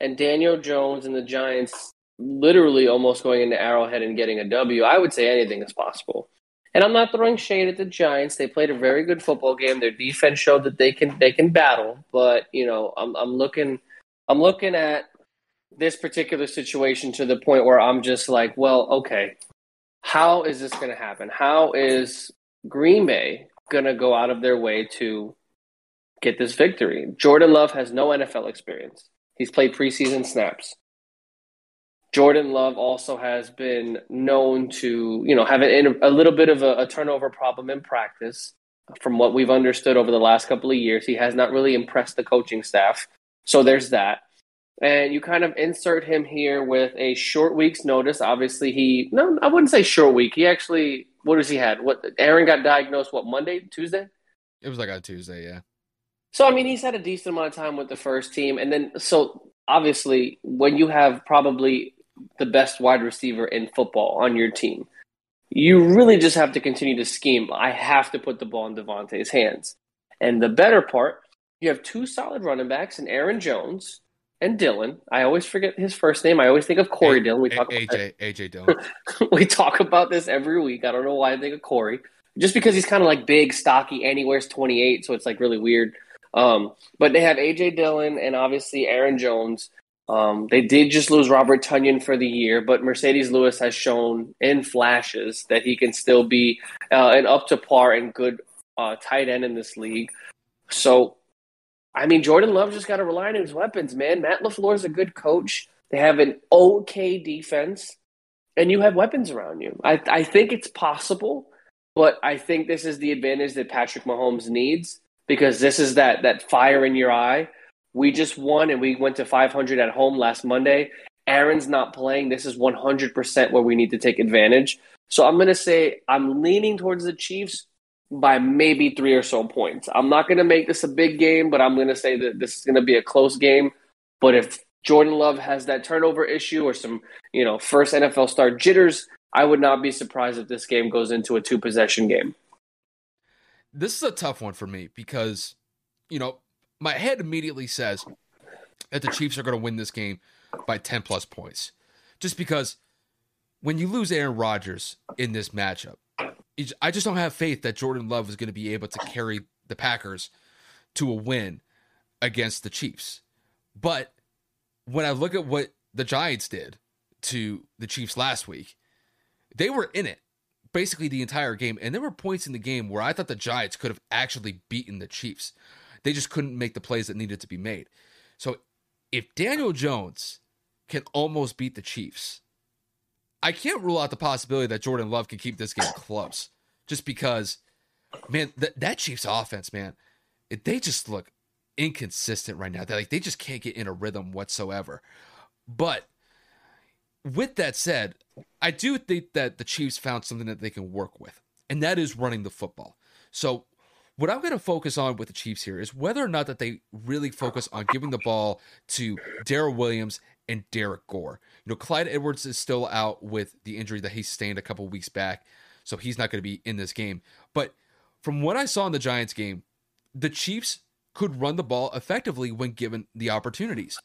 and Daniel Jones and the Giants literally almost going into Arrowhead and getting a W, I would say anything is possible. And I'm not throwing shade at the Giants. They played a very good football game. Their defense showed that they can they can battle. But you know, I'm I'm looking I'm looking at this particular situation to the point where I'm just like, well, okay, how is this going to happen? How is Green Bay going to go out of their way to get this victory? Jordan Love has no NFL experience. He's played preseason snaps. Jordan Love also has been known to, you know, have a, a little bit of a, a, turnover problem in practice. From what we've understood over the last couple of years, he has not really impressed the coaching staff. So there's that. And you kind of insert him here with a short week's notice. Obviously, he no, I wouldn't say short week. He actually, what has he had? What Aaron got diagnosed? What Monday, Tuesday? It was like on Tuesday, yeah. So I mean, he's had a decent amount of time with the first team, and then so obviously, when you have probably the best wide receiver in football on your team. You really just have to continue to scheme. I have to put the ball in Davante's hands. And the better part, you have two solid running backs and Aaron Jones and Dylan, I always forget his first name. I always think of Corey a- Dillon. We talk a- AJ AJ Dillon. we talk about this every week. I don't know why I think of Corey. Just because he's kind of like big, stocky, and he wears 28, so it's like really weird. Um, but they have AJ Dillon and obviously Aaron Jones. Um, they did just lose Robert Tonyan for the year, but Marcedes Lewis has shown in flashes that he can still be uh, an up to par and good uh, tight end in this league. So, I mean, Jordan Love just got to rely on his weapons, man. Matt LaFleur is a good coach. They have an okay defense, and you have weapons around you. I, I think it's possible, but I think this is the advantage that Patrick Mahomes needs because this is that that fire in your eye we just won and we went to 500 at home last Monday. Aaron's not playing. This is 100% where we need to take advantage. So I'm going to say I'm leaning towards the Chiefs by maybe three or so points. I'm not going to make this a big game, but I'm going to say that this is going to be a close game. But if Jordan Love has that turnover issue or some, you know, first NFL start jitters, I would not be surprised if this game goes into a two possession game. This is a tough one for me because, you know, my head immediately says that the Chiefs are going to win this game by 10 plus points. Just because when you lose Aaron Rodgers in this matchup, I just don't have faith that Jordan Love is going to be able to carry the Packers to a win against the Chiefs. But when I look at what the Giants did to the Chiefs last week, they were in it basically the entire game. And there were points in the game where I thought the Giants could have actually beaten the Chiefs. They just couldn't make the plays that needed to be made. So if Daniel Jones can almost beat the Chiefs, I can't rule out the possibility that Jordan Love can keep this game close. Just because, man, th- that Chiefs offense, man, it, they just look inconsistent right now. They like they just can't get in a rhythm whatsoever. But with that said, I do think that the Chiefs found something that they can work with, and that is running the football. So what I'm going to focus on with the Chiefs here is whether or not that they really focus on giving the ball to Darrel Williams and Derrick Gore. You know, Clyde Edwards is still out with the injury that he sustained a couple weeks back, so he's not going to be in this game. But from what I saw in the Giants game, the Chiefs could run the ball effectively when given the opportunities.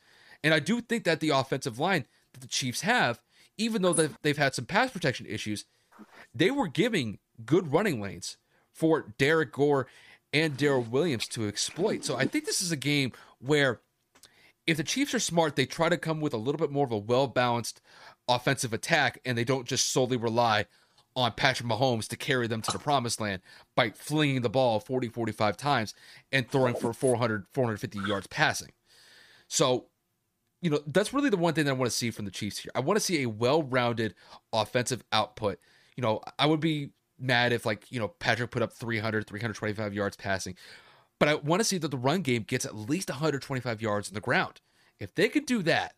And I do think that the offensive line that the Chiefs have, even though they've, they've had some pass protection issues, they were giving good running lanes for Derrick Gore and Darrel Williams to exploit. So I think this is a game where if the Chiefs are smart, they try to come with a little bit more of a well balanced offensive attack and they don't just solely rely on Patrick Mahomes to carry them to the promised land by flinging the ball 40, 45 times and throwing for 400, 450 yards passing. So, you know, that's really the one thing that I want to see from the Chiefs here. I want to see a well rounded offensive output. You know, I would be mad if, like, you know, Patrick put up 300, 325 yards passing, but I want to see that the run game gets at least 125 yards on the ground. If they could do that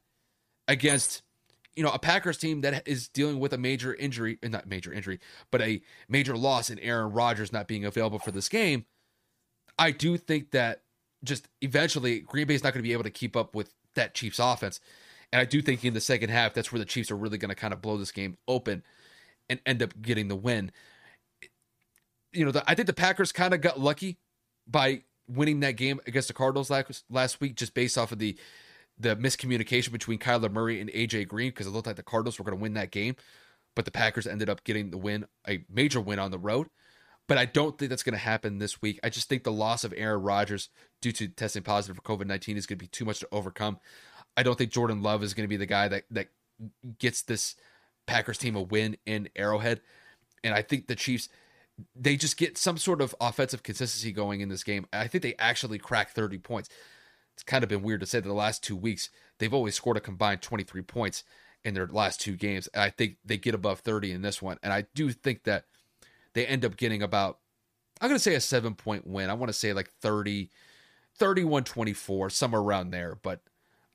against you know, a Packers team that is dealing with a major injury, uh, not major injury, but a major loss in Aaron Rodgers not being available for this game, I do think that just eventually Green Bay is not going to be able to keep up with that Chiefs offense. And I do think in the second half, that's where the Chiefs are really going to kind of blow this game open and end up getting the win. You know, the, I think the Packers kind of got lucky by winning that game against the Cardinals last, last week, just based off of the the miscommunication between Kyler Murray and AJ Green because it looked like the Cardinals were going to win that game, but the Packers ended up getting the win, a major win on the road. But I don't think that's going to happen this week. I just think the loss of Aaron Rodgers due to testing positive for COVID 19 is going to be too much to overcome. I don't think Jordan Love is going to be the guy that, that gets this Packers team a win in Arrowhead. And I think the Chiefs, they just get some sort of offensive consistency going in this game. I think they actually crack 30 points it's kind of been weird to say that the last two weeks they've always scored a combined 23 points in their last two games. And I think they get above 30 in this one. And I do think that they end up getting about, I'm going to say a seven point win. I want to say like 30, 31 24, somewhere around there. But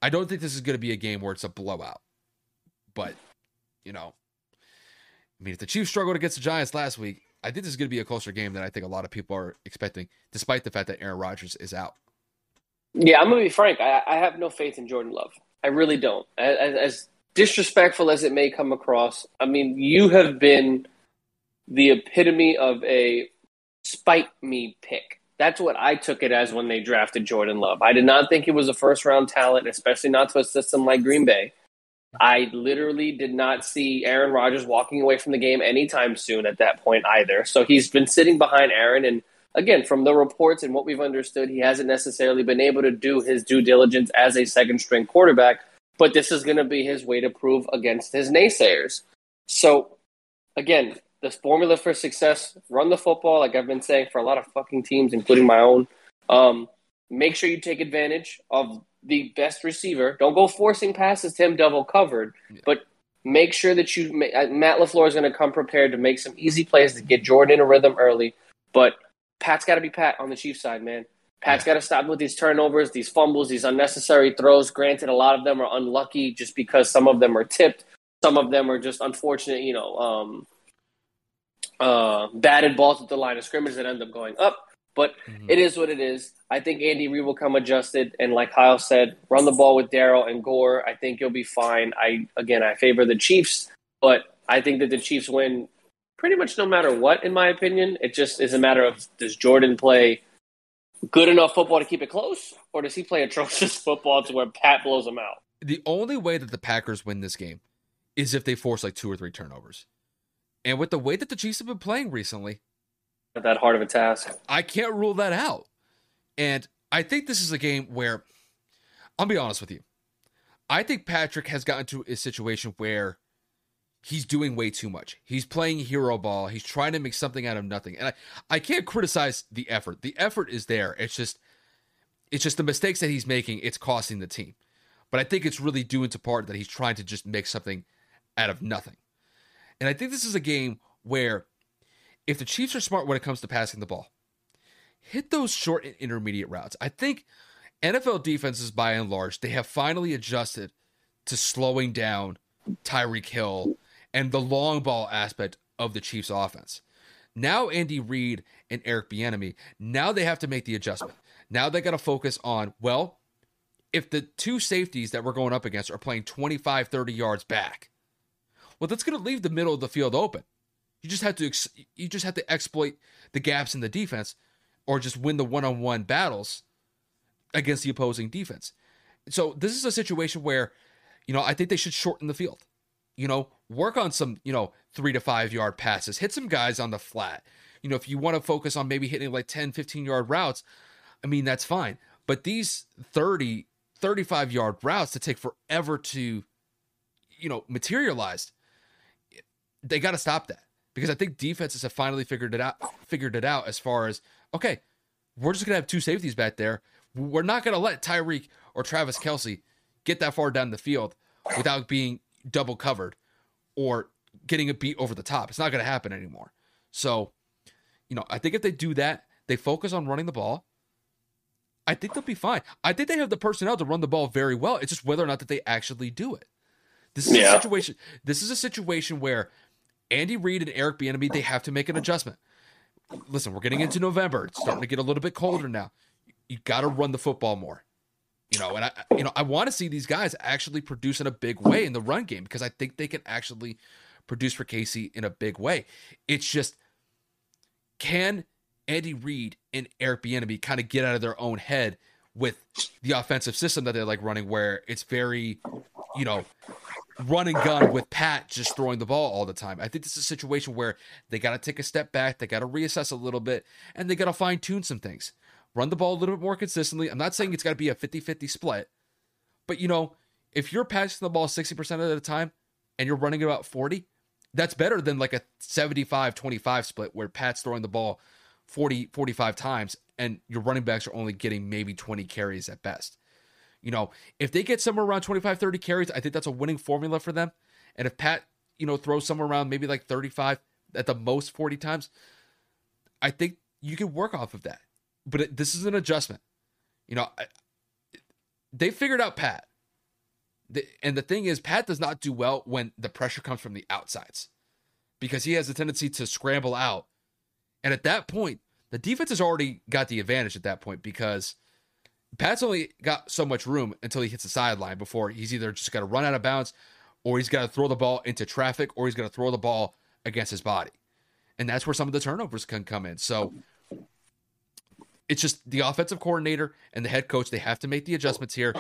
I don't think this is going to be a game where it's a blowout. But, you know, I mean, if the Chiefs struggled against the Giants last week, I think this is going to be a closer game than I think a lot of people are expecting, despite the fact that Aaron Rodgers is out. Yeah, I'm gonna be frank. I, I have no faith in Jordan Love. I really don't. As, as disrespectful as it may come across, I mean, you have been the epitome of a spite me pick. That's what I took it as when they drafted Jordan Love. I did not think he was a first round talent, especially not to a system like Green Bay. I literally did not see Aaron Rodgers walking away from the game anytime soon at that point either. So he's been sitting behind Aaron and again, from the reports and what we've understood, he hasn't necessarily been able to do his due diligence as a second string quarterback, but this is going to be his way to prove against his naysayers. So, again, the formula for success run the football, like I've been saying for a lot of fucking teams, including my own. Um, make sure you take advantage of the best receiver. Don't go forcing passes to him double covered, yeah. but make sure that you uh, Matt LaFleur is going to come prepared to make some easy plays to get Jordan in a rhythm early. But Pat's got to be Pat on the Chiefs side, man. Pat's yeah. got to stop with these turnovers, these fumbles, these unnecessary throws. Granted, a lot of them are unlucky just because some of them are tipped. Some of them are just unfortunate, you know, um, uh, batted balls at the line of scrimmage that end up going up. But mm-hmm. it is what it is. I think Andy Reid will come adjusted, and like Kyle said, run the ball with Darrel and Gore. I think you'll be fine. I again, I favor the Chiefs, but I think that the Chiefs win pretty much no matter what, in my opinion. It just is a matter of does Jordan play good enough football to keep it close, or does he play atrocious football to where Pat blows him out? The only way that the Packers win this game is if they force like two or three turnovers. And with the way that the Chiefs have been playing recently, that hard of a task. I can't rule that out. And I think this is a game where I'll be honest with you. I think Patrick has gotten to a situation where he's doing way too much. He's playing hero ball. He's trying to make something out of nothing. And I, I can't criticize the effort. The effort is there. It's just it's just the mistakes that he's making, it's costing the team. But I think it's really due into part that he's trying to just make something out of nothing. And I think this is a game where if the Chiefs are smart when it comes to passing the ball, hit those short and intermediate routes. I think NFL defenses by and large, they have finally adjusted to slowing down Tyreek Hill and the long ball aspect of the Chiefs offense. Now Andy Reid and Eric Bieniemy, now they have to make the adjustment. Now they got to focus on, well, if the two safeties that we're going up against are playing 25, 30 yards back, well, that's going to leave the middle of the field open. You just have to you just have to exploit the gaps in the defense or just win the one-on-one battles against the opposing defense. So this is a situation where, you know, I think they should shorten the field. You know, work on some, you know, three to five yard passes, hit some guys on the flat. You know, if you want to focus on maybe hitting like 10, 15 yard routes, I mean, that's fine. But these 30, 35 yard routes that take forever to, you know, materialize, they got to stop that because I think defenses have finally figured it out, figured it out as far as, okay, we're just going to have two safeties back there. We're not going to let Tyreek or Travis Kelce get that far down the field without being double covered or getting a beat over the top. It's not going to happen anymore. So, you know, I think if they do that, they focus on running the ball. I think they'll be fine. I think they have the personnel to run the ball very well. It's just whether or not that they actually do it. This is yeah. a situation. This is a situation where Andy Reid and Eric Bieniemy they have to make an adjustment. Listen, we're getting into November. It's starting to get a little bit colder now. You got to run the football more. You know, and I you know, I want to see these guys actually produce in a big way in the run game because I think they can actually produce for KC in a big way. It's just can Andy Reid and Eric Bieniemy kind of get out of their own head with the offensive system that they're like running, where it's very, you know, run and gun with Pat just throwing the ball all the time. I think this is a situation where they got to take a step back, they got to reassess a little bit, and they got to fine tune some things. Run the ball a little bit more consistently. I'm not saying it's got to be a 50 50 split, but you know, if you're passing the ball 60% of the time and you're running about 40, that's better than like a 75 25 split where Pat's throwing the ball 40 45 times and your running backs are only getting maybe 20 carries at best. You know, if they get somewhere around 25 30 carries, I think that's a winning formula for them. And if Pat, you know, throws somewhere around maybe like 35 at the most 40 times, I think you can work off of that. But it, this is an adjustment. You know, I, they figured out Pat. The, and the thing is, Pat does not do well when the pressure comes from the outsides because he has a tendency to scramble out. And at that point, the defense has already got the advantage at that point because Pat's only got so much room until he hits the sideline before he's either just got to run out of bounds or he's got to throw the ball into traffic or he's going to throw the ball against his body. And that's where some of the turnovers can come in. So it's just the offensive coordinator and the head coach, they have to make the adjustments here.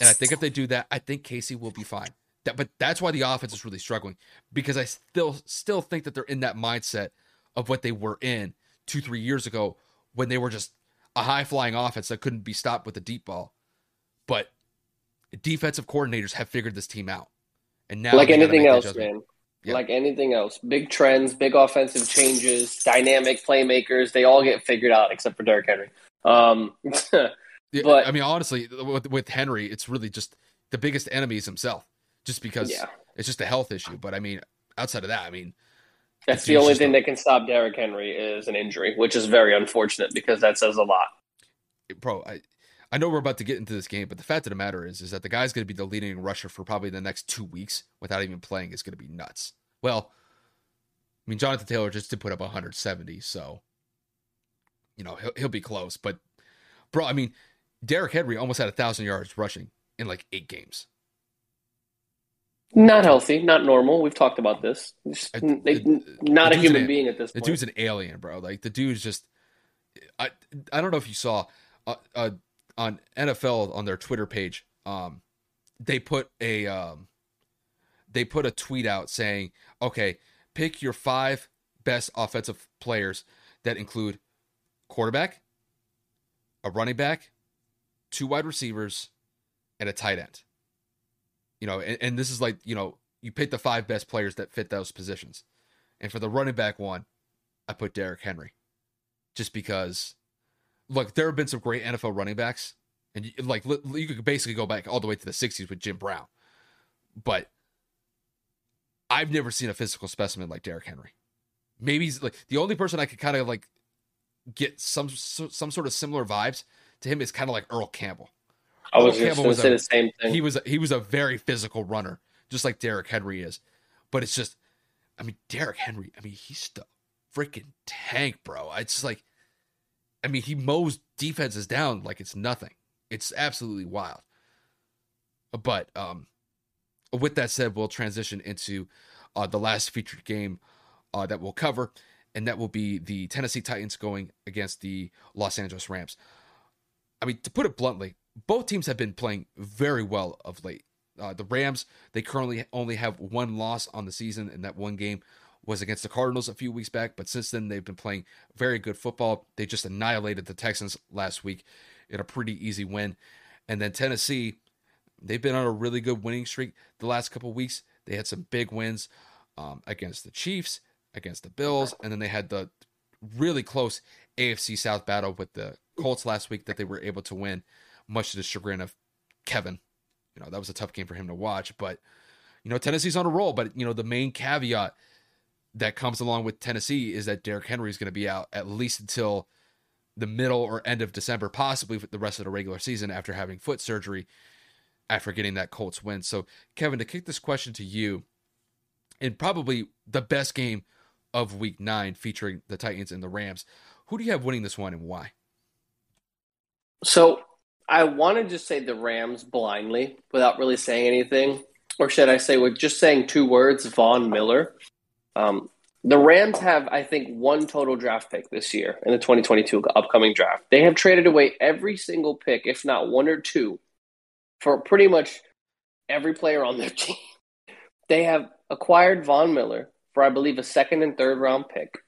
And I think if they do that, I think KC will be fine. That, but that's why the offense is really struggling because I still still think that they're in that mindset of what they were in two three years ago when they were just a high flying offense that couldn't be stopped with a deep ball. But defensive coordinators have figured this team out, and now like anything else, man. Like anything else, big trends, big offensive changes, dynamic playmakers, they all get figured out except for Derrick Henry. Um, but I mean, honestly, with, with, Henry, it's really just the biggest enemy is himself, just because yeah. it's just a health issue. But I mean, outside of that, I mean, that's the only thing that can stop Derrick Henry is an injury, which is very unfortunate because that says a lot. Bro, I I know we're about to get into this game, but the fact of the matter is, is that the guy's going to be the leading rusher for probably the next two weeks without even playing is going to be nuts. Well, I mean, Jonathan Taylor just did put up 170, so you know he'll he'll be close. But bro, I mean, Derrick Henry almost had a thousand yards rushing in like eight games. Not healthy, not normal. We've talked about this. Just, not a human an, being at this point. The dude's an alien, bro. Like the dude's just. I I don't know if you saw, uh, uh, on NFL on their Twitter page, um, they put a um, they put a tweet out saying, "Okay, pick your five best offensive players that include quarterback, a running back, two wide receivers, and a tight end." You know, and, and this is like, you know, you pick the five best players that fit those positions. And for the running back one, I put Derrick Henry. Just because, look, there have been some great NFL running backs. And you, like, you could basically go back all the way to the 60s with Jim Brown. But I've never seen a physical specimen like Derrick Henry. Maybe he's like the only person I could kind of like get some some sort of similar vibes to him is kind of like Earl Campbell. I was going to say a, the same thing. He was a, he was a very physical runner, just like Derrick Henry is. But it's just, I mean, Derrick Henry. I mean, he's the freaking tank, bro. It's like, I mean, he mows defenses down like it's nothing. It's absolutely wild. But um, with that said, we'll transition into uh, the last featured game uh, that we'll cover, and that will be the Tennessee Titans going against the Los Angeles Rams. I mean, to put it bluntly, both teams have been playing very well of late. Uh, the Rams, they currently only have one loss on the season, and that one game was against the Cardinals a few weeks back. But since then, they've been playing very good football. They just annihilated the Texans last week in a pretty easy win. And then Tennessee, they've been on a really good winning streak the last couple weeks. They had some big wins um, against the Chiefs, against the Bills, and then they had the really close AFC South battle with the Colts last week that they were able to win, much to the chagrin of Kevin. You know, that was a tough game for him to watch, but you know, Tennessee's on a roll. But you know, the main caveat that comes along with Tennessee is that Derrick Henry is going to be out at least until the middle or end of December, possibly the rest of the regular season after having foot surgery after getting that Colts win. So, Kevin, to kick this question to you, in probably the best game of week nine featuring the Titans and the Rams, who do you have winning this one and why? So, I want to just say the Rams blindly without really saying anything. Or should I say, with just saying two words, Von Miller. Um, the Rams have, I think, one total draft pick this year in the 2022 upcoming draft. They have traded away every single pick, if not one or two, for pretty much every player on their team. They have acquired Von Miller for, I believe, a second and third round pick.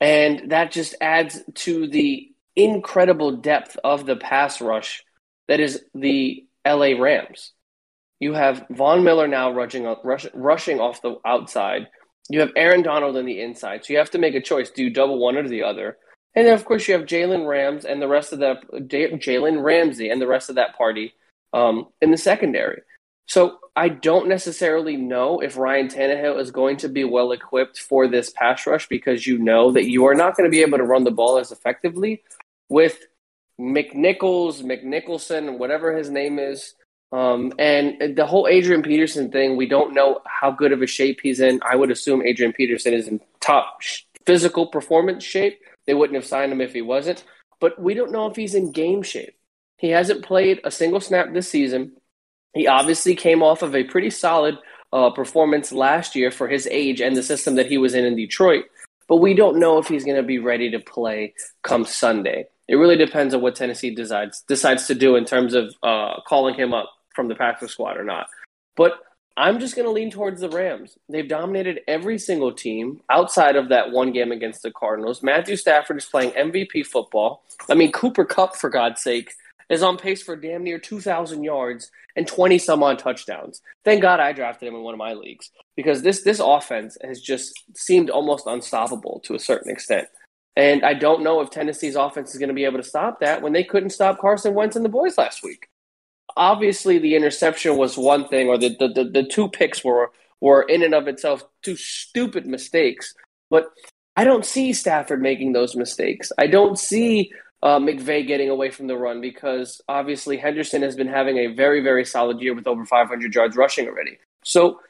And that just adds to the incredible depth of the pass rush that is the LA Rams. You have Von Miller now rushing, rush, rushing off the outside. You have Aaron Donald on the inside. So you have to make a choice. Do you double one or the other? And then, of course, you have Jalen Rams and the rest of that, Jalen Ramsey and the rest of that party um, in the secondary. So I don't necessarily know if Ryan Tannehill is going to be well equipped for this pass rush because you know that you are not going to be able to run the ball as effectively with McNichols, McNicholson, whatever his name is. Um, and the whole Adrian Peterson thing, we don't know how good of a shape he's in. I would assume Adrian Peterson is in top physical performance shape. They wouldn't have signed him if he wasn't. But we don't know if he's in game shape. He hasn't played a single snap this season. He obviously came off of a pretty solid uh, performance last year for his age and the system that he was in in Detroit. But we don't know if he's going to be ready to play come Sunday. It really depends on what Tennessee decides decides to do in terms of uh, calling him up from the practice squad or not. But I'm just going to lean towards the Rams. They've dominated every single team outside of that one game against the Cardinals. Matthew Stafford is playing MVP football. I mean, Cooper Kupp, for God's sake, is on pace for damn near 2,000 yards and 20 some odd touchdowns. Thank God I drafted him in one of my leagues because this this offense has just seemed almost unstoppable to a certain extent. And I don't know if Tennessee's offense is going to be able to stop that when they couldn't stop Carson Wentz and the boys last week. Obviously, the interception was one thing, or the, the, the, the two picks were, were in and of itself two stupid mistakes. But I don't see Stafford making those mistakes. I don't see uh, McVay getting away from the run because obviously Henderson has been having a very, very solid year with over 500 yards rushing already. So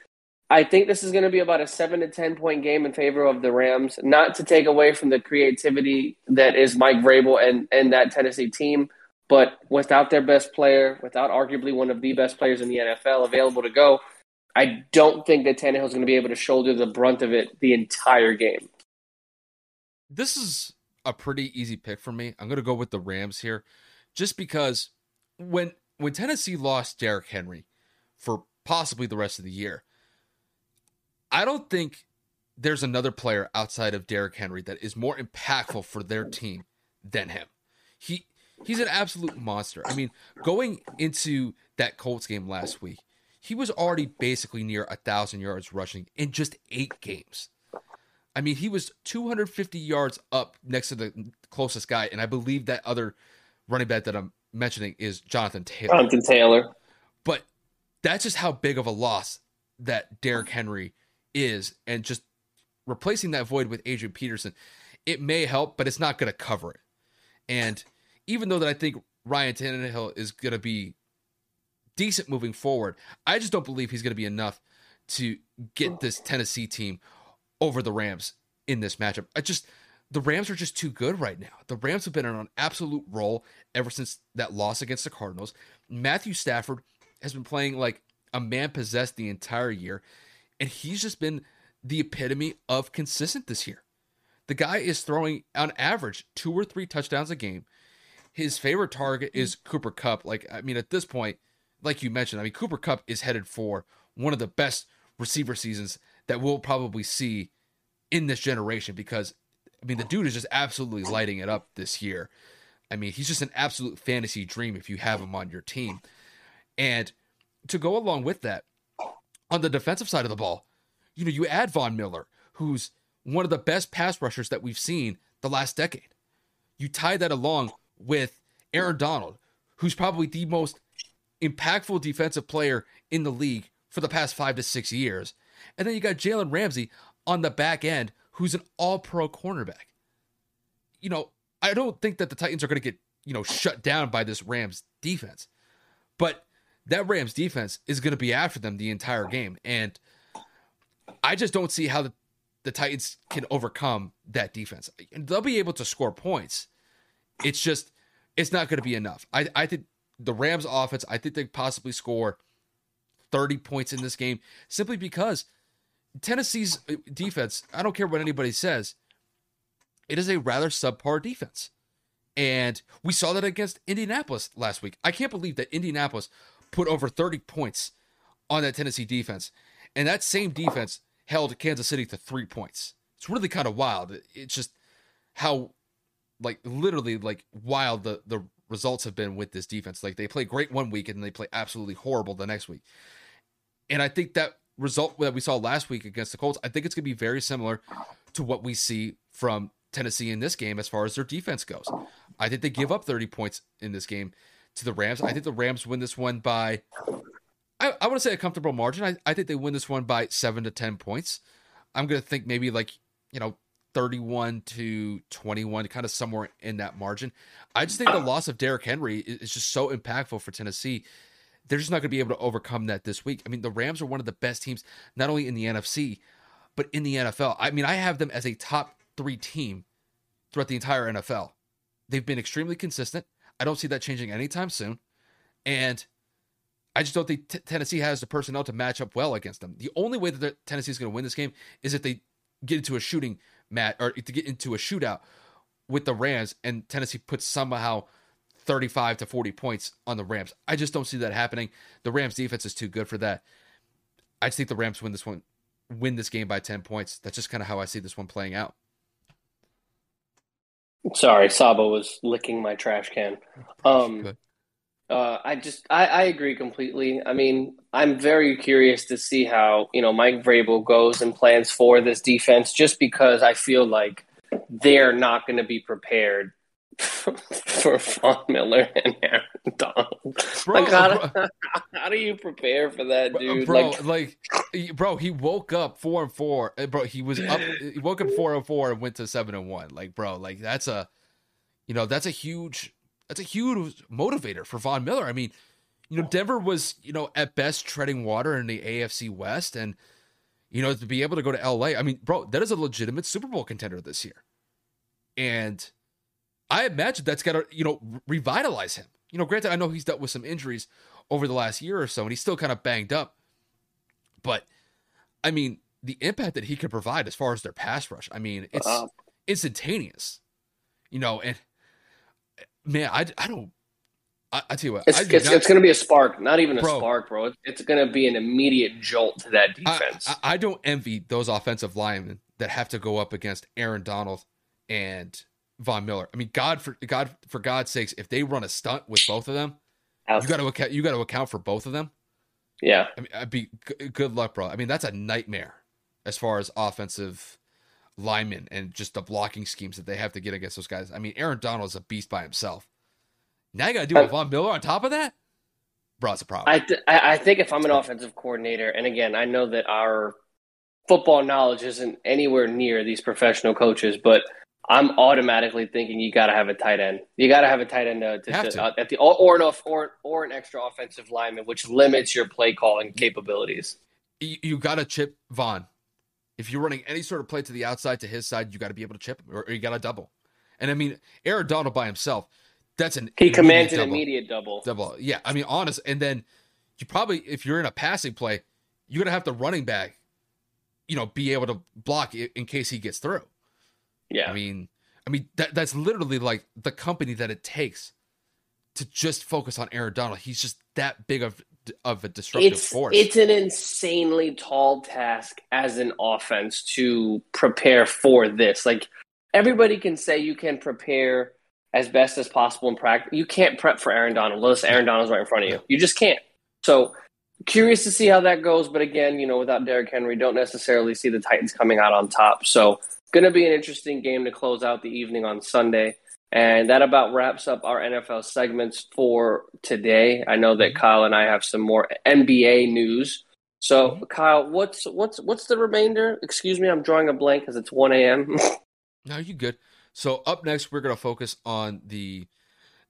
I think this is going to be about a seven to 10 point game in favor of the Rams, not to take away from the creativity that is Mike Vrabel and, and that Tennessee team. But without their best player, without arguably one of the best players in the NFL available to go, I don't think that Tannehill is going to be able to shoulder the brunt of it the entire game. This is a pretty easy pick for me. I'm going to go with the Rams here, just because when when Tennessee lost Derrick Henry for possibly the rest of the year, I don't think there's another player outside of Derrick Henry that is more impactful for their team than him. He he's an absolute monster. I mean, going into that Colts game last week, he was already basically near a thousand yards rushing in just eight games. I mean, he was 250 yards up next to the closest guy, and I believe that other running back that I'm mentioning is Jonathan Taylor. Jonathan Taylor. But that's just how big of a loss that Derrick Henry is, and just replacing that void with Adrian Peterson, it may help, but it's not going to cover it. And even though that I think Ryan Tannehill is going to be decent moving forward, I just don't believe he's going to be enough to get mm. this Tennessee team over the Rams in this matchup. I just the Rams are just too good right now. The Rams have been on an absolute roll ever since that loss against the Cardinals. Matthew Stafford has been playing like a man possessed the entire year, and he's just been the epitome of consistent this year. The guy is throwing on average two or three touchdowns a game. His favorite target is Cooper Kupp. Like, I mean, at this point, like you mentioned, I mean, Cooper Kupp is headed for one of the best receiver seasons that we'll probably see in this generation because, I mean, the dude is just absolutely lighting it up this year. I mean, he's just an absolute fantasy dream if you have him on your team. And to go along with that, on the defensive side of the ball, you know, you add Von Miller, who's one of the best pass rushers that we've seen the last decade. You tie that along with Aaron Donald, who's probably the most impactful defensive player in the league for the past five to six years. And then you got Jalen Ramsey on the back end, who's an all pro cornerback. You know, I don't think that the Titans are going to get, you know, shut down by this Rams defense. But that Rams defense is going to be after them the entire game. And I just don't see how the, the Titans can overcome that defense. They'll be able to score points. It's just, it's not going to be enough. I, I think the Rams offense, I think they possibly score 30 points in this game simply because Tennessee's defense, I don't care what anybody says, it is a rather subpar defense. And we saw that against Indianapolis last week. I can't believe that Indianapolis put over 30 points on that Tennessee defense. And that same defense held Kansas City to three points. It's really kind of wild. It's just how, like, literally, like, wild the, the results have been with this defense. Like, they play great one week and they play absolutely horrible the next week. And I think that result that we saw last week against the Colts, I think it's going to be very similar to what we see from Tennessee in this game as far as their defense goes. I think they give up 30 points in this game to the Rams. I think the Rams win this one by, I, I want to say a comfortable margin. I, I think they win this one by seven to 10 points. I'm going to think maybe like, you know, 31 to 21, kind of somewhere in that margin. I just think the loss of Derrick Henry is just so impactful for Tennessee. They're just not going to be able to overcome that this week. I mean, the Rams are one of the best teams, not only in the NFC, but in the NFL. I mean, I have them as a top three team throughout the entire NFL. They've been extremely consistent. I don't see that changing anytime soon. And I just don't think t- Tennessee has the personnel to match up well against them. The only way that Tennessee is going to win this game is if they get into a shooting match or to get into a shootout with the Rams and Tennessee puts somehow 35 to 40 points on the Rams. I just don't see that happening. The Rams defense is too good for that. I just think the Rams win this one win this game by 10 points. That's just kind of how I see this one playing out. Sorry, Sabo was licking my trash can. Um, uh, I just I, I agree completely. I mean, I'm very curious to see how you know Mike Vrabel goes and plans for this defense, just because I feel like they're not going to be prepared for Von Miller and Aaron Donald. Bro, like, how, bro, how, do you prepare for that, dude? Bro, like, like, bro, he woke up four and four. Eh, bro, he was up. He woke up four and four and went to seven and one. Like, bro, like that's a, you know, that's a huge, that's a huge motivator for Von Miller. I mean, you know, Denver was, you know, at best treading water in the AFC West, and you know, to be able to go to LA. I mean, bro, that is a legitimate Super Bowl contender this year, and I imagine that's got to, you know, revitalize him. You know, granted, I know he's dealt with some injuries over the last year or so, and he's still kind of banged up. But I mean, the impact that he could provide as far as their pass rush, I mean, it's uh, instantaneous. You know, and man, I, I don't. I, I tell you what, it's, it's, it's going to be a spark, not even a bro, spark, bro. It's, it's going to be an immediate jolt to that defense. I, I don't envy those offensive linemen that have to go up against Aaron Donald and Von Miller. I mean, God for God for God's sakes, if they run a stunt with both of them, you got to account. You got to account for both of them. Yeah, I mean, I'd be good luck, bro. I mean, that's a nightmare as far as offensive linemen and just the blocking schemes that they have to get against those guys. I mean, Aaron Donald is a beast by himself. Now you got to do uh, Von Miller on top of that. Bro, it's a problem. I th- I think if I'm an offensive coordinator, and again, I know that our football knowledge isn't anywhere near these professional coaches, but I'm automatically thinking you got to have a tight end. You got to have a tight end to, to, to. Uh, at the or an or or an extra offensive lineman, which limits your play calling capabilities. You, you got to chip Von. If you're running any sort of play to the outside to his side, you got to be able to chip him, or, or you got to double. And I mean, Aaron Donald by himself, that's an he commands an immediate double. Double, yeah. I mean, honest. And then you probably, if you're in a passing play, you're gonna have the running back, you know, be able to block in case he gets through. Yeah. I mean, I mean that that's literally like the company that it takes to just focus on Aaron Donald. He's just that big of of a disruptive it's, force. It's an insanely tall task as an offense to prepare for this. Like everybody can say you can prepare as best as possible in practice. You can't prep for Aaron Donald unless Aaron Donald's right in front of you. You just can't. So curious to see how that goes. But again, you know, without Derrick Henry, don't necessarily see the Titans coming out on top. So going to be an interesting game to close out the evening on Sunday. And that about wraps up our NFL segments for today. I know that mm-hmm. Kyle and I have some more NBA news. So, mm-hmm. Kyle, what's what's what's the remainder? Excuse me, I'm drawing a blank because it's 1 a.m. no, you good. So up next, we're going to focus on the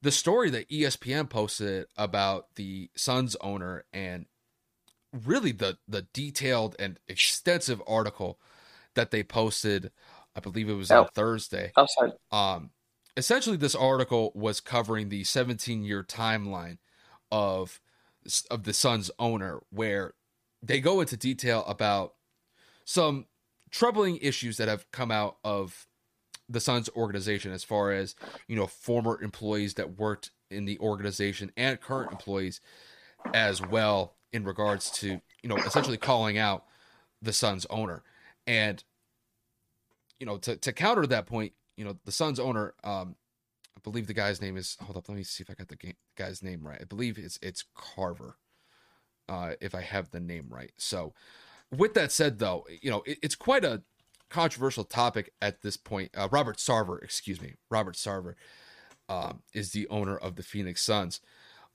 the story that ESPN posted about the Suns owner and really the the detailed and extensive article that they posted. I believe it was oh. on Thursday. Outside. Um, essentially this article was covering the 17 year timeline of of the Suns owner where they go into detail about some troubling issues that have come out of the Suns organization as far as, you know, former employees that worked in the organization and current employees as well in regards to, you know, essentially calling out the Suns owner. And you know, to to counter that point, you know, the Suns owner, um, I believe the guy's name is. Hold up, let me see if I got the game, guy's name right. I believe it's it's Carver, uh, if I have the name right. So, with that said, though, you know, it, it's quite a controversial topic at this point. Uh, Robert Sarver, excuse me, Robert Sarver, um, is the owner of the Phoenix Suns.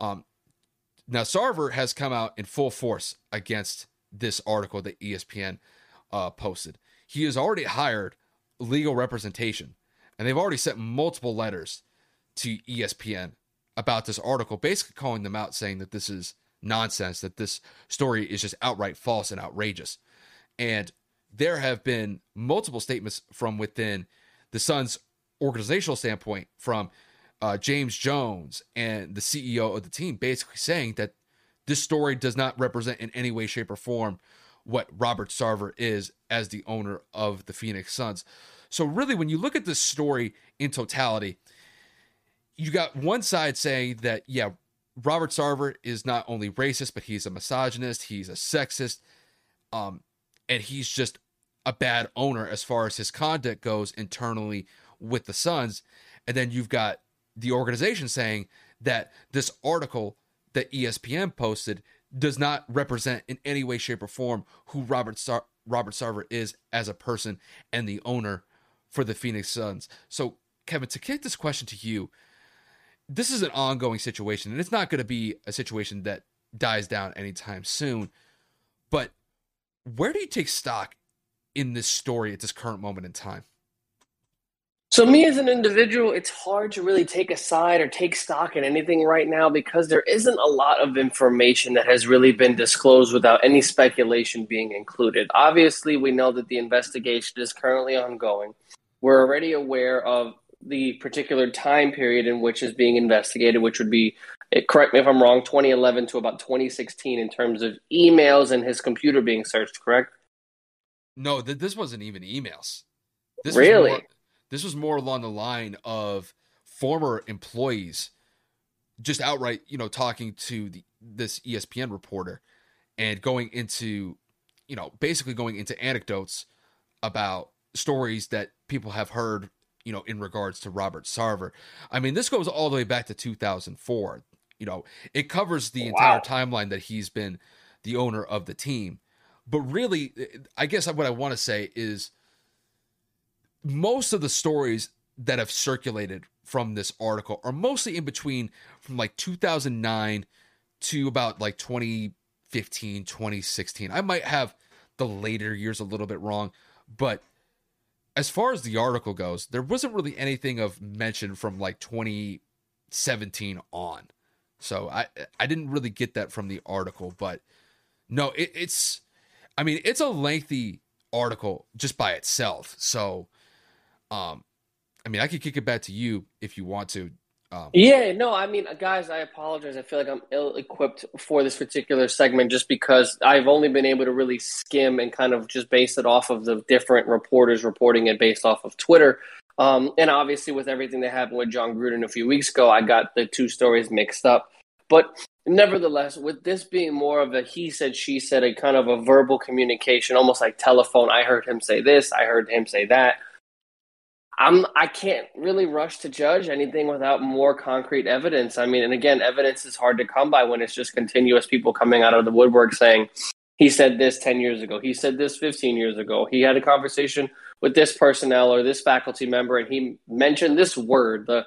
Um, now, Sarver has come out in full force against this article that ESPN uh, posted. He has already hired legal representation and they've already sent multiple letters to ESPN about this article, basically calling them out, saying that this is nonsense, that this story is just outright false and outrageous. And there have been multiple statements from within the Suns' organizational standpoint from uh, James Jones and the CEO of the team, basically saying that this story does not represent in any way, shape, or form what Robert Sarver is as the owner of the Phoenix Suns. So, really, when you look at this story in totality, you got one side saying that, yeah, Robert Sarver is not only racist, but he's a misogynist, he's a sexist, um, and he's just a bad owner as far as his conduct goes internally with the Suns. And then you've got the organization saying that this article that ESPN posted does not represent in any way, shape, or form who Robert Sar- Robert Sarver is as a person and the owner for the Phoenix Suns. So, Kevin, to kick this question to you, this is an ongoing situation, and it's not going to be a situation that dies down anytime soon. But where do you take stock in this story at this current moment in time? So, me as an individual, it's hard to really take a side or take stock in anything right now because there isn't a lot of information that has really been disclosed without any speculation being included. Obviously, we know that the investigation is currently ongoing we're already aware of the particular time period in which is being investigated, which would be, eh, correct me if I'm wrong, 2011 to about 2016 in terms of emails and his computer being searched, correct? No, th- this wasn't even emails. This really? Was more, this was more along the line of former employees just outright, you know, talking to the, this ESPN reporter and going into, you know, basically going into anecdotes about stories that people have heard, you know, in regards to Robert Sarver. I mean, this goes all the way back to 2004. You know, it covers the oh, wow. entire timeline that he's been the owner of the team. But really, I guess what I want to say is most of the stories that have circulated from this article are mostly in between from like 2009 to about like 2015, 2016. I might have the later years a little bit wrong, but as far as the article goes, there wasn't really anything of mention from like 2017 on. So I I didn't really get that from the article, but no, it, it's I mean it's a lengthy article just by itself. So um I mean I could kick it back to you if you want to um, yeah, no, I mean, guys, I apologize. I feel like I'm ill equipped for this particular segment just because I've only been able to really skim and kind of just base it off of the different reporters reporting it based off of Twitter. Um, and obviously, with everything that happened with Jon Gruden a few weeks ago, I got the two stories mixed up. But nevertheless, with this being more of a he said, she said, a kind of a verbal communication, almost like telephone. I heard him say this, I heard him say that. I'm I can't really rush to judge anything without more concrete evidence. I mean, and again, evidence is hard to come by when it's just continuous people coming out of the woodwork saying he said this 10 years ago, he said this 15 years ago, he had a conversation with this personnel or this faculty member and he mentioned this word. The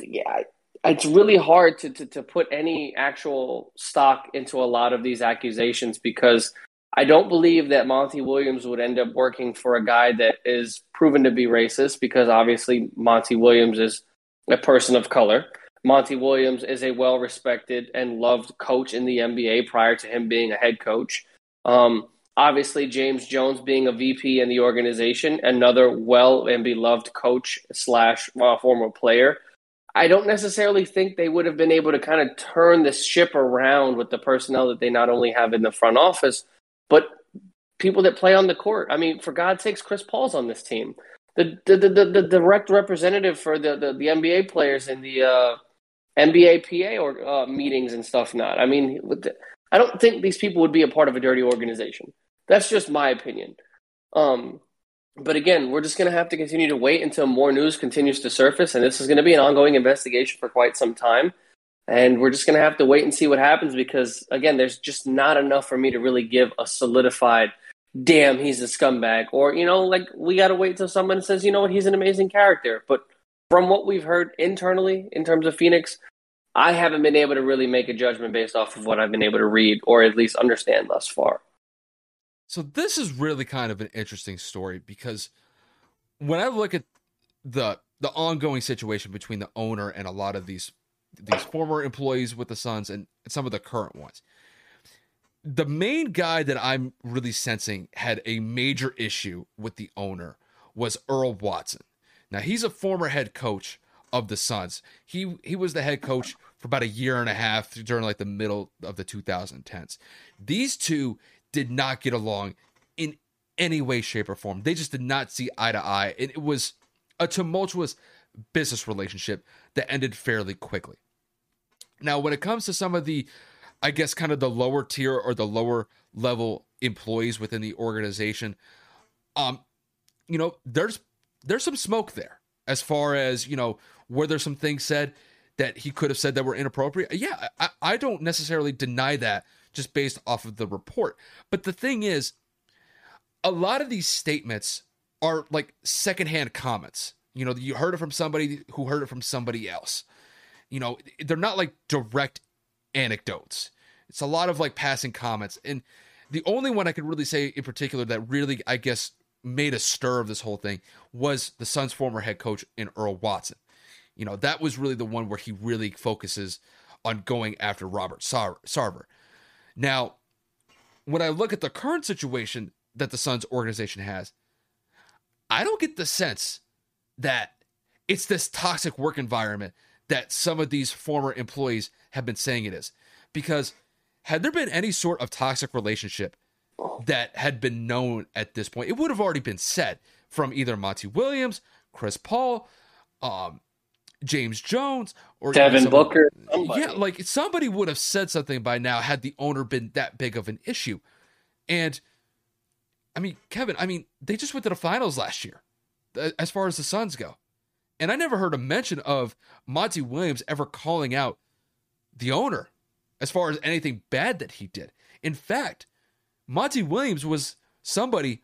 yeah, it's really hard to, to, to put any actual stock into a lot of these accusations because I don't believe that Monty Williams would end up working for a guy that is proven to be racist because obviously Monty Williams is a person of color. Monty Williams is a well respected and loved coach in the NBA prior to him being a head coach. Um, obviously, James Jones being a VP in the organization, another well and beloved coach slash uh, former player. I don't necessarily think they would have been able to kind of turn the ship around with the personnel that they not only have in the front office, but people that play on the court. I mean, for God's sakes, Chris Paul's on this team. The the, the, the, the direct representative for the, the, the NBA players in the uh, NBA PA or uh, meetings and stuff. Not. I mean, I don't think these people would be a part of a dirty organization. That's just my opinion. Um, but again, we're just going to have to continue to wait until more news continues to surface, and this is going to be an ongoing investigation for quite some time. And we're just going to have to wait and see what happens because, again, there's just not enough for me to really give a solidified, damn, he's a scumbag. Or, you know, like we got to wait till someone says, you know what, he's an amazing character. But from what we've heard internally in terms of Phoenix, I haven't been able to really make a judgment based off of what I've been able to read or at least understand thus far. So this is really kind of an interesting story because when I look at the the ongoing situation between the owner and a lot of these these former employees with the Suns and some of the current ones, the main guy that I'm really sensing had a major issue with the owner was Earl Watson. Now he's a former head coach of the Suns. He he was the head coach for about a year and a half during like the middle of the 2010s. These two did not get along in any way, shape, or form. They just did not see eye to eye. And it was a tumultuous business relationship that ended fairly quickly. Now, when it comes to some of the, I guess, kind of the lower tier or the lower level employees within the organization, um, you know, there's there's some smoke there as far as you know, were there some things said that he could have said that were inappropriate? Yeah, I, I don't necessarily deny that just based off of the report. But the thing is, a lot of these statements are like secondhand comments. You know, you heard it from somebody who heard it from somebody else. You know, they're not like direct anecdotes. It's a lot of like passing comments. And the only one I could really say in particular that really, I guess, made a stir of this whole thing was the Suns' former head coach in Earl Watson. You know, that was really the one where he really focuses on going after Robert Sarver. Now, when I look at the current situation that the Suns organization has, I don't get the sense that it's this toxic work environment that some of these former employees have been saying it is. Because had there been any sort of toxic relationship that had been known at this point, it would have already been said from either Monty Williams, Chris Paul, um, James Jones or Devin Booker. Somebody. Yeah, like somebody would have said something by now had the owner been that big of an issue. And I mean, Kevin, I mean, they just went to the finals last year as far as the Suns go. And I never heard a mention of Monty Williams ever calling out the owner as far as anything bad that he did. In fact, Monty Williams was somebody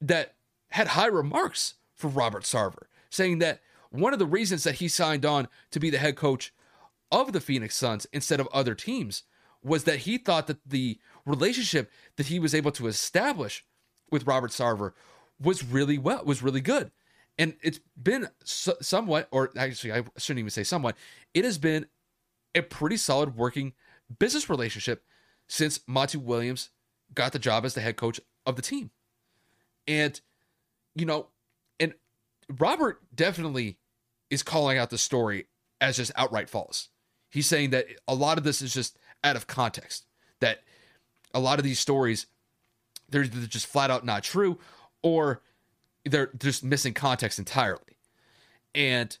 that had high remarks for Robert Sarver, saying that one of the reasons that he signed on to be the head coach of the Phoenix Suns instead of other teams was that he thought that the relationship that he was able to establish with Robert Sarver was really well, was really good. And it's been so, somewhat, or actually, I shouldn't even say somewhat, it has been a pretty solid working business relationship since Monty Williams got the job as the head coach of the team. And, you know, and Robert definitely is calling out the story as just outright false. He's saying that a lot of this is just out of context, that a lot of these stories, they're, just flat out not true, or they're just missing context entirely. And,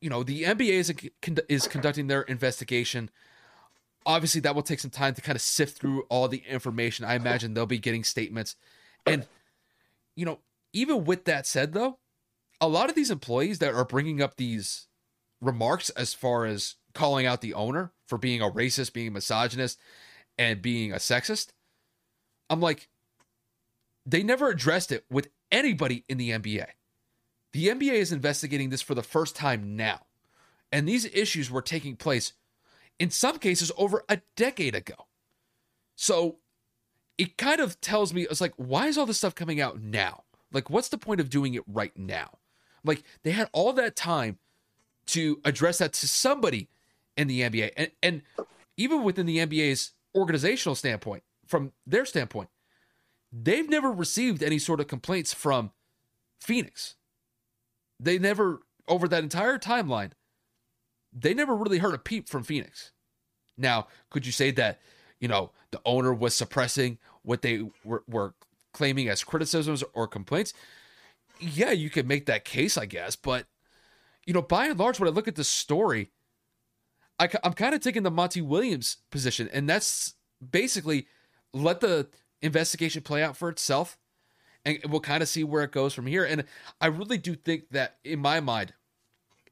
you know, the NBA is, is conducting their investigation. obviously that will take some time to kind of sift through all the information. I imagine they'll be getting statements. And, you know, even with that said, though, a lot of these employees that are bringing up these remarks as far as calling out the owner for being a racist, being a misogynist, and being a sexist, I'm like, they never addressed it with anybody in the NBA. The NBA is investigating this for the first time now. And these issues were taking place in some cases over a decade ago. So it kind of tells me it's like, why is all this stuff coming out now? Like, what's the point of doing it right now? Like, they had all that time to address that to somebody in the NBA. And, and even within the NBA's organizational standpoint, from their standpoint, they've never received any sort of complaints from Phoenix. They never, over that entire timeline, they never really heard a peep from Phoenix. Now, could you say that, you know, the owner was suppressing what they were, were claiming as criticisms or complaints? Yeah, you could make that case, I guess. But, you know, by and large, when I look at the story, I, I'm kind of taking the Monty Williams position, and that's basically let the investigation play out for itself, and we'll kind of see where it goes from here. And I really do think that, in my mind,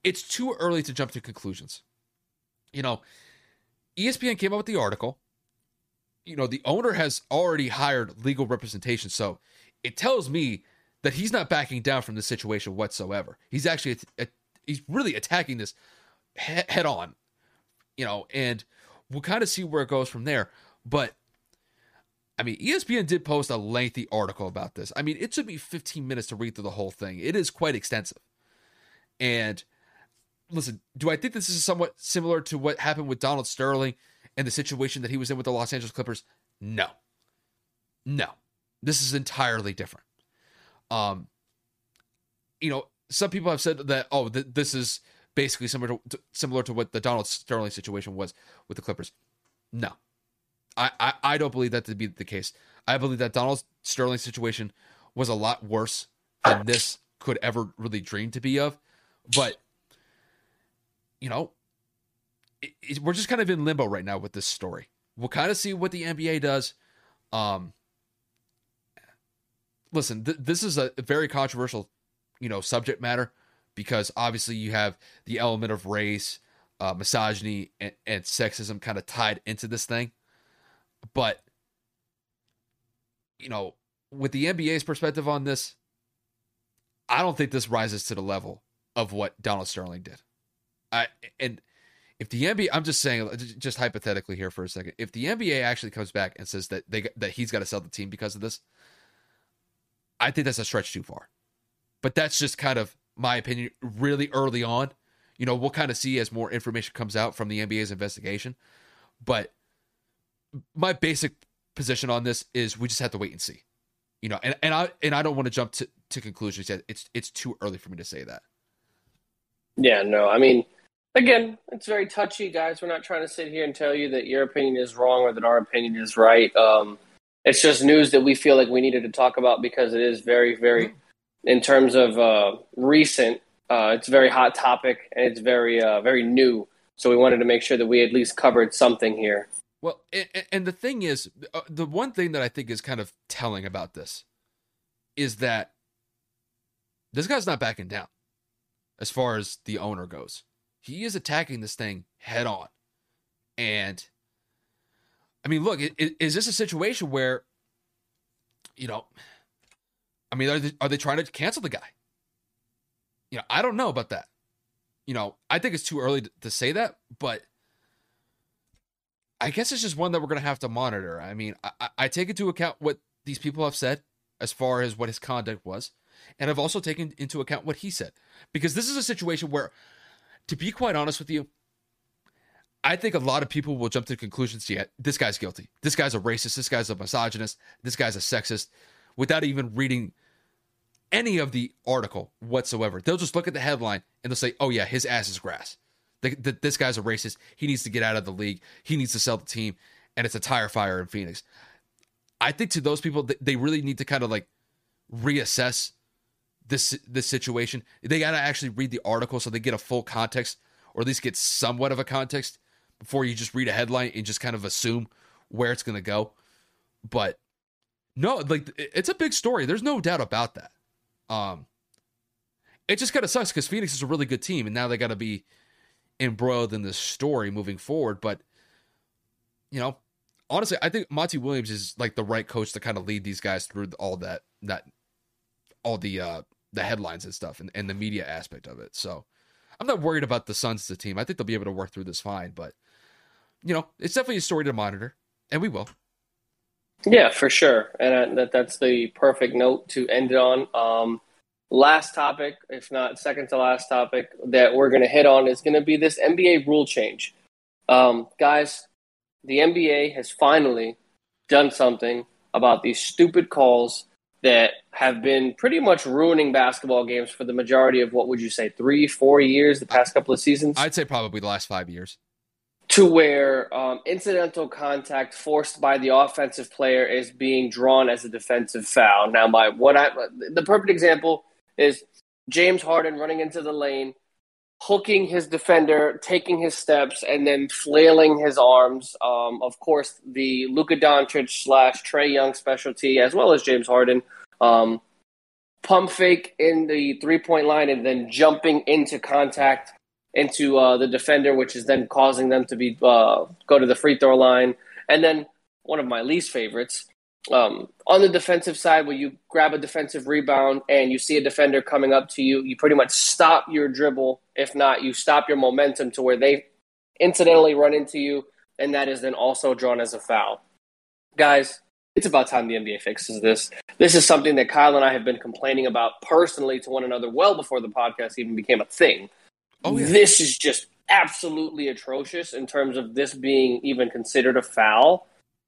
it's too early to jump to conclusions. You know, ESPN came up with the article. You know, the owner has already hired legal representation. So it tells me that he's not backing down from the situation whatsoever. He's actually, he's really attacking this head on, you know, and we'll kind of see where it goes from there. But I mean, ESPN did post a lengthy article about this. I mean, it took me 15 minutes to read through the whole thing. It is quite extensive. And listen, do I think this is somewhat similar to what happened with Donald Sterling and the situation that he was in with the Los Angeles Clippers? No. No. This is entirely different. Um you know, some people have said that oh, th- this is basically similar to, to similar to what the Donald Sterling situation was with the Clippers. No. I, I, I don't believe that to be the case. I believe that Donald Sterling situation was a lot worse than this could ever really dream to be of. But you know, it, it, we're just kind of in limbo right now with this story. We'll kind of see what the NBA does. Um, listen, th- this is a very controversial, you know, subject matter because obviously you have the element of race, uh, misogyny, and, and sexism kind of tied into this thing. But you know, with the NBA's perspective on this, I don't think this rises to the level of what Donald Sterling did. I and if the NBA, I'm just saying, just hypothetically here for a second, if the NBA actually comes back and says that they that he's got to sell the team because of this, I think that's a stretch too far. But that's just kind of my opinion. Really early on, you know, we'll kind of see as more information comes out from the NBA's investigation. But my basic position on this is we just have to wait and see. You know, and, and I and I don't want to jump to, to conclusions yet. It's it's too early for me to say that. Yeah, no, I mean again, it's very touchy, guys. We're not trying to sit here and tell you that your opinion is wrong or that our opinion is right. Um, it's just news that we feel like we needed to talk about because it is very, very, in terms of uh, recent, uh, it's a very hot topic and it's very, uh, very new. So we wanted to make sure that we at least covered something here. Well, and, and the thing is, uh, the one thing that I think is kind of telling about this is that this guy's not backing down as far as the owner goes. He is attacking this thing head on. And I mean, look, is this a situation where, you know, I mean, are they, are they trying to cancel the guy? You know, I don't know about that. You know, I think it's too early to say that, but I guess it's just one that we're going to have to monitor. I mean, I, I take into account what these people have said as far as what his conduct was. And I've also taken into account what he said. Because this is a situation where, to be quite honest with you, I think a lot of people will jump to conclusions yeah, this guy's guilty. This guy's a racist. This guy's a misogynist. This guy's a sexist without even reading any of the article whatsoever. They'll just look at the headline and they'll say, oh, yeah, his ass is grass. The, the, this guy's a racist. He needs to get out of the league. He needs to sell the team. And it's a tire fire in Phoenix. I think to those people, they really need to kind of like reassess this this situation. They got to actually read the article so they get a full context, or at least get somewhat of a context before you just read a headline and just kind of assume where it's going to go. But no, like it's a big story. There's no doubt about that. Um, it just kind of sucks because Phoenix is a really good team, and now they got to be embroiled in this story moving forward. But you know, honestly, I think Monty Williams is like the right coach to kind of lead these guys through all that that all the uh the headlines and stuff and, and the media aspect of it. So I'm not worried about the Suns as a team. I think they'll be able to work through this fine, but you know, it's definitely a story to monitor, and we will. Yeah, for sure, and that that's the perfect note to end it on. Um, last topic, if not second to last topic that we're going to hit on is going to be this NBA rule change. Um, guys, the NBA has finally done something about these stupid calls that have been pretty much ruining basketball games for the majority of what would you say, three, four years, the past couple of seasons? I'd say probably the last five years to where um, incidental contact forced by the offensive player is being drawn as a defensive foul. Now, my what I the perfect example is James Harden running into the lane, hooking his defender, taking his steps, and then flailing his arms. Um, of course, the Luka Doncic slash Trae Young specialty, as well as James Harden. Um, pump fake in the three point line and then jumping into contact into uh, the defender, which is then causing them to be uh, go to the free throw line. And then one of my least favorites um, on the defensive side, where you grab a defensive rebound and you see a defender coming up to you, you pretty much stop your dribble. If not, you stop your momentum to where they incidentally run into you, and that is then also drawn as a foul. Guys, it's about time the NBA fixes this. This is something that Kyle and I have been complaining about personally to one another well before the podcast even became a thing. Oh, yeah. This is just absolutely atrocious in terms of this being even considered a foul.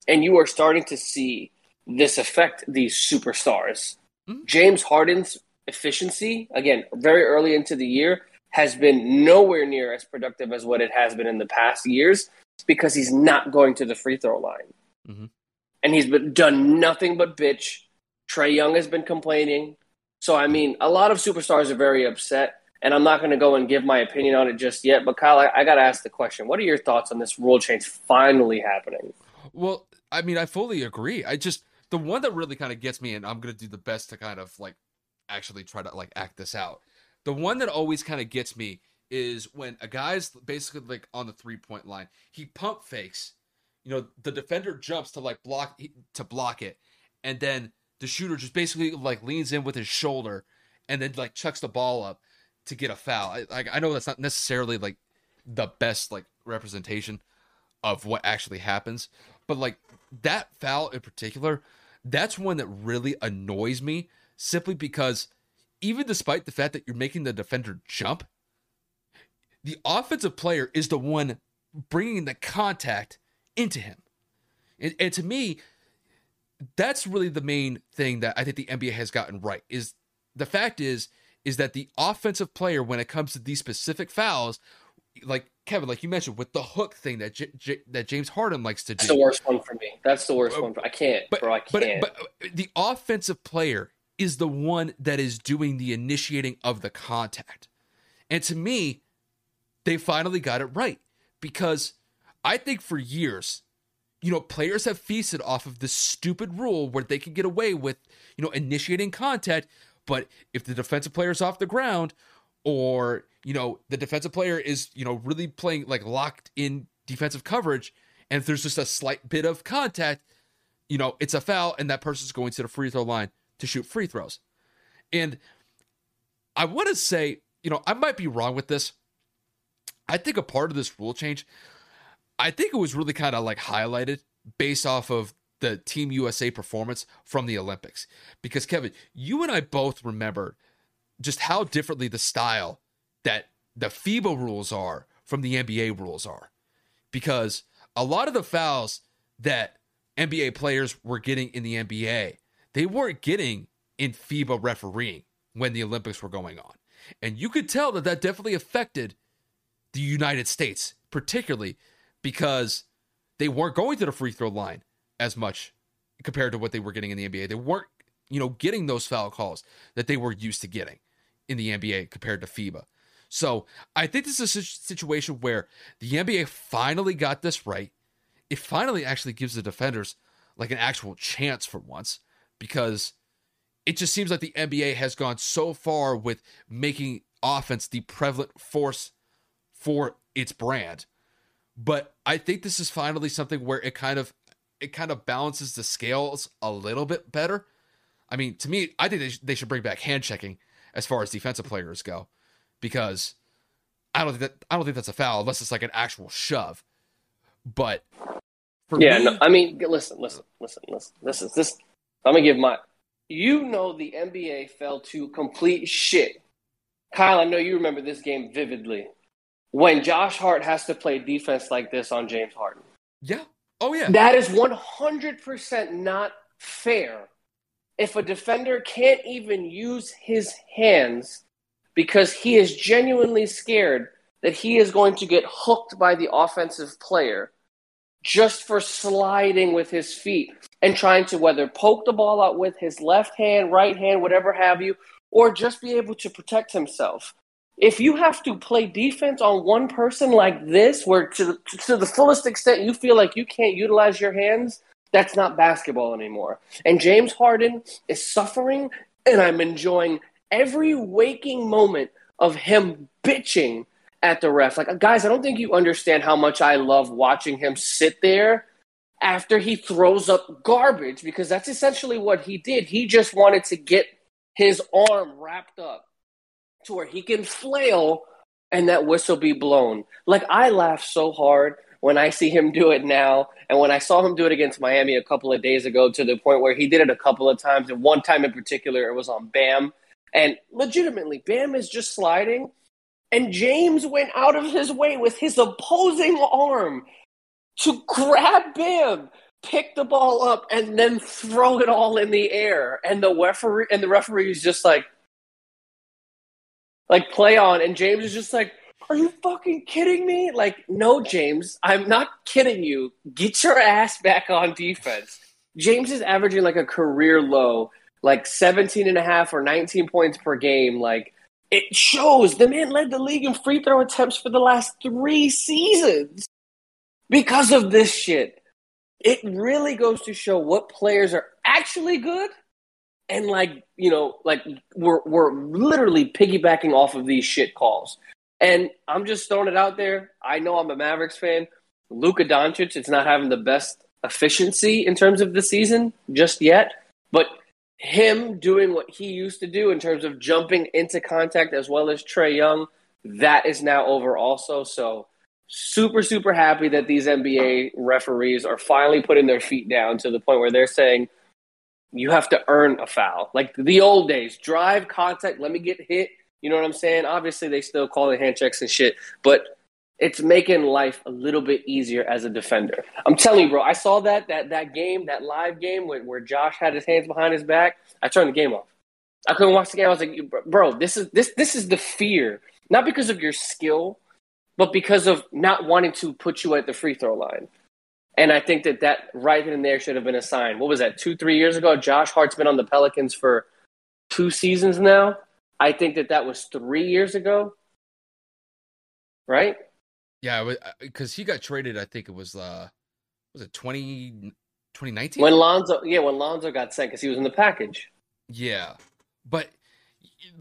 And you are starting to see this affect these superstars. Mm-hmm. James Harden's efficiency, again, very early into the year, has been nowhere near as productive as what it has been in the past years because he's not going to the free throw line. Mm-hmm. And he's been, done nothing but bitch. Trae Young has been complaining. So, I mean, a lot of superstars are very upset and I'm not going to go and give my opinion on it just yet. But Kyle, I, I got to ask the question: What are your thoughts on this rule change finally happening? Well, I mean, I fully agree. I just the one that really kind of gets me, and I'm to do the best to kind of like actually try to like act this out. The one that always kind of gets me is when a guy's basically like on the three point line, he pump fakes. You know, the defender jumps to like block to block it, and then the shooter just basically like leans in with his shoulder and then like chucks the ball up to get a foul. I, I know that's not necessarily like the best like representation of what actually happens, but like that foul in particular, that's one that really annoys me simply because even despite the fact that you're making the defender jump, the offensive player is the one bringing the contact into him. And, and to me, that's really the main thing that I think the NBA has gotten right is the fact is is that the offensive player, when it comes to these specific fouls, like Kevin, like you mentioned, with the hook thing that J- J- that James Harden likes to do. That's the worst one for me. That's the worst uh, one. For, I can't, but, bro. I can't. But, but the offensive player is the one that is doing the initiating of the contact, and to me, they finally got it right because I think for years, you know, players have feasted off of this stupid rule where they can get away with, you know, initiating contact but if the defensive player is off the ground, or you know the defensive player is you know really playing like locked in defensive coverage, and if there's just a slight bit of contact, you know it's a foul, and that person's going to the free throw line to shoot free throws. And I want to say, you know, I might be wrong with this. I think a part of this rule change, I think it was really kind of like highlighted based off of the Team USA performance from the Olympics. Because, Kevin, you and I both remember just how differently the style that the FIBA rules are from the NBA rules are. Because a lot of the fouls that NBA players were getting in the NBA, they weren't getting in FIBA refereeing when the Olympics were going on. And you could tell that that definitely affected the United States, particularly because they weren't going to the free throw line as much compared to what they were getting in the NBA. They weren't, you know, getting those foul calls that they were used to getting in the NBA compared to FIBA. So I think this is a situation where the NBA finally got this right. It finally actually gives the defenders like an actual chance for once because it just seems like the NBA has gone so far with making offense the prevalent force for its brand. But I think this is finally something where it kind of it kind of balances the scales a little bit better. I mean, to me, I think they, sh- they should bring back hand checking as far as defensive players go, because I don't think that I don't think that's a foul unless it's like an actual shove. But yeah, me, no, I mean, listen, listen, listen, listen. This is this. I'm gonna give my. You know, the NBA fell to complete shit. Kyle, I know you remember this game vividly. When Josh Hart has to play defense like this on James Harden. Yeah. Oh yeah. That is 100% not fair if a defender can't even use his hands because he is genuinely scared that he is going to get hooked by the offensive player just for sliding with his feet and trying to whether poke the ball out with his left hand, right hand, whatever have you, or just be able to protect himself. If you have to play defense on one person like this, where to to the fullest extent you feel like you can't utilize your hands, that's not basketball anymore. And James Harden is suffering, and I'm enjoying every waking moment of him bitching at the ref. Like, guys, I don't think you understand how much I love watching him sit there after he throws up garbage because that's essentially what he did. He just wanted to get his arm wrapped up to where he can flail and that whistle be blown. Like, I laugh so hard when I see him do it now. And when I saw him do it against Miami a couple of days ago, to the point where he did it a couple of times, and one time in particular, it was on Bam. And legitimately, Bam is just sliding. And James went out of his way with his opposing arm to grab Bam, pick the ball up, and then throw it all in the air. And the referee and the referee is just like, like play on. And James is just like, are you fucking kidding me? Like, no, James, I'm not kidding you. Get your ass back on defense. James is averaging like a career low, like 17 and a half or 19 points per game. Like, it shows the man led the league in free throw attempts for the last three seasons because of this shit. It really goes to show what players are actually good and like you know like we're we're literally piggybacking off of these shit calls and I'm just throwing it out there. I know I'm a Mavericks fan. Luka Doncic, it's not having the best efficiency in terms of the season just yet, but him doing what he used to do in terms of jumping into contact as well as Trae Young, that is now over also. So super, super happy that these NBA referees are finally putting their feet down to the point where they're saying, you have to earn a foul. Like the old days, drive contact, let me get hit, you know what I'm saying? Obviously, they still call it hand checks and shit, but it's making life a little bit easier as a defender. I'm telling you, bro. I saw that that that game, that live game where, where Josh had his hands behind his back. I turned the game off. I couldn't watch the game. I was like, bro, this is this this is the fear, not because of your skill, but because of not wanting to put you at the free throw line. And I think that that right then and there should have been a sign. What was that? Two, three years ago, Josh Hart's been on the Pelicans for two seasons now. I think that that was three years ago, right? Yeah, because uh, he got traded. I think it was uh, was it 20, 2019? when Lonzo? Yeah, when Lonzo got sent because he was in the package. Yeah, but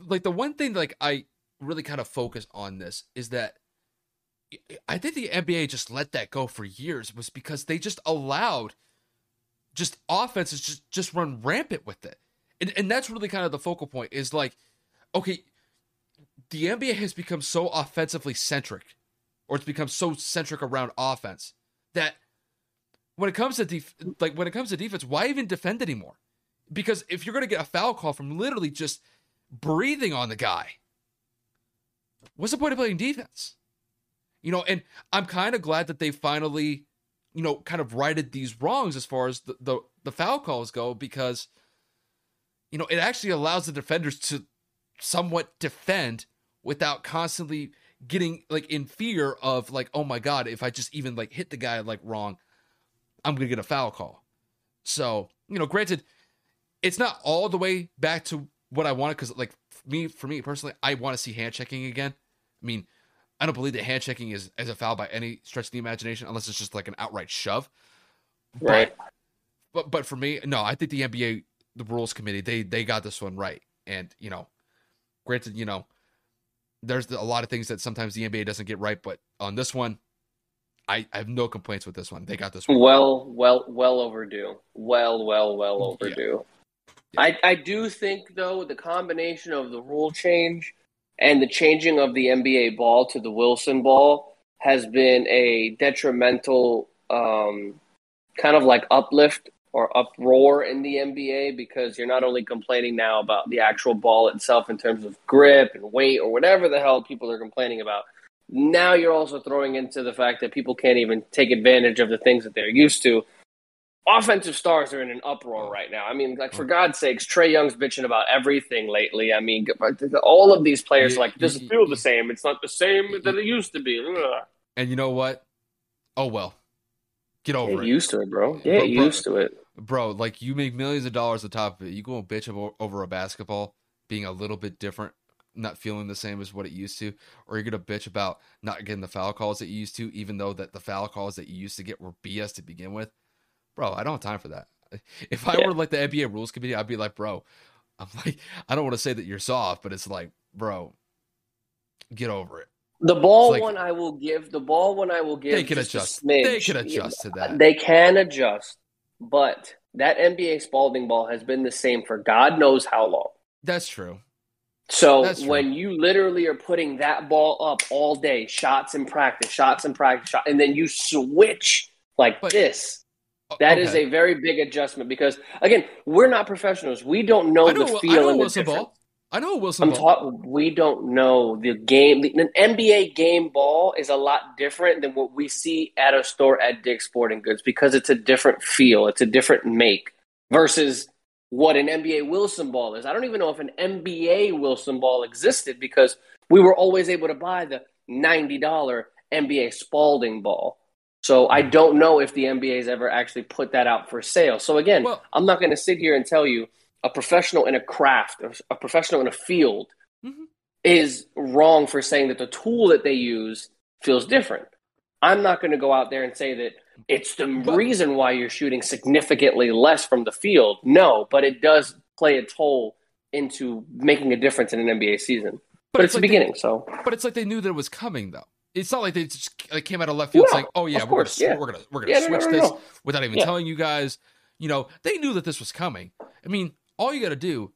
like the one thing like I really kind of focus on this is that I think the NBA just let that go for years was because they just allowed just offenses just just run rampant with it. And and that's really kind of the focal point is like okay, the NBA has become so offensively centric, or it's become so centric around offense that when it comes to def- like when it comes to defense, why even defend anymore? Because if you're going to get a foul call from literally just breathing on the guy, what's the point of playing defense? You know, and I'm kind of glad that they finally, you know, kind of righted these wrongs as far as the, the, the foul calls go because, you know, it actually allows the defenders to somewhat defend without constantly getting like in fear of like oh my god if i just even like hit the guy like wrong i'm gonna get a foul call so you know granted it's not all the way back to what i wanted because like me for me personally i want to see hand checking again I mean, I don't believe that hand checking is, as a foul by any stretch of the imagination, unless it's just like an outright shove. Right. But, but but for me, no, I think the NBA, the rules committee, they they got this one right. And you know, granted, you know, there's a lot of things that sometimes the NBA doesn't get right, but on this one, I, I have no complaints with this one. They got this one. Well, well, well overdue. Well, well, well overdue. Yeah. I, I do think though the combination of the rule change and the changing of the NBA ball to the Wilson ball has been a detrimental um, kind of like uplift or uproar in the NBA because you're not only complaining now about the actual ball itself in terms of grip and weight or whatever the hell people are complaining about. Now you're also throwing into the fact that people can't even take advantage of the things that they're used to. Offensive stars are in an uproar right now. I mean, like for God's sakes, Trae Young's bitching about everything lately. I mean, all of these players like doesn't feel the same. It's not the same that it used to be. And you know what? Oh well, get over Get it. Used to it, bro. Get bro, used to it bro, like you make millions of dollars on top of it. You go and bitch over a basketball being a little bit different, not feeling the same as what it used to, or you're gonna bitch about not getting the foul calls that you used to, even though that the foul calls that you used to get were BS to begin with. Bro, I don't have time for that. If I yeah. were like the NBA rules committee, I'd be like, bro, I'm like, I don't want to say that you're soft, but it's like, bro, get over it. The ball like, one I will give. The ball one I will give. They can adjust. They can adjust to that. They can adjust. But that NBA Spalding ball has been the same for God knows how long. That's true. So That's when true. you literally are putting that ball up all day, shots in practice, shots in practice, shot, and then you switch like but, this, uh, that okay. is a very big adjustment because again, we're not professionals. We don't know, know the feel and the difference. Ball. I know Wilson. I'm talking. We don't know the game. The, an NBA game ball is a lot different than what we see at a store at Dick's Sporting Goods because it's a different feel. It's a different make versus what an NBA Wilson ball is. I don't even know if an NBA Wilson ball existed because we were always able to buy the ninety dollar NBA Spalding ball. So I don't know if the NBA has ever actually put that out for sale. So again, well, I'm not going to sit here and tell you a professional in a craft, a professional in a field, mm-hmm. is wrong for saying that the tool that they use feels different. I'm not going to go out there and say that it's the reason why you're shooting significantly less from the field. No, but it does play a toll into making a difference in an NBA season. But, but it's, it's like the beginning, they, so. But it's like they knew that it was coming, though. It's not like they just like came out of left field saying, "Oh yeah, we're course, gonna, yeah. we're gonna we're gonna yeah, switch no, no, no, this without even telling you guys." You know, they knew that this was coming. I mean, all you got to do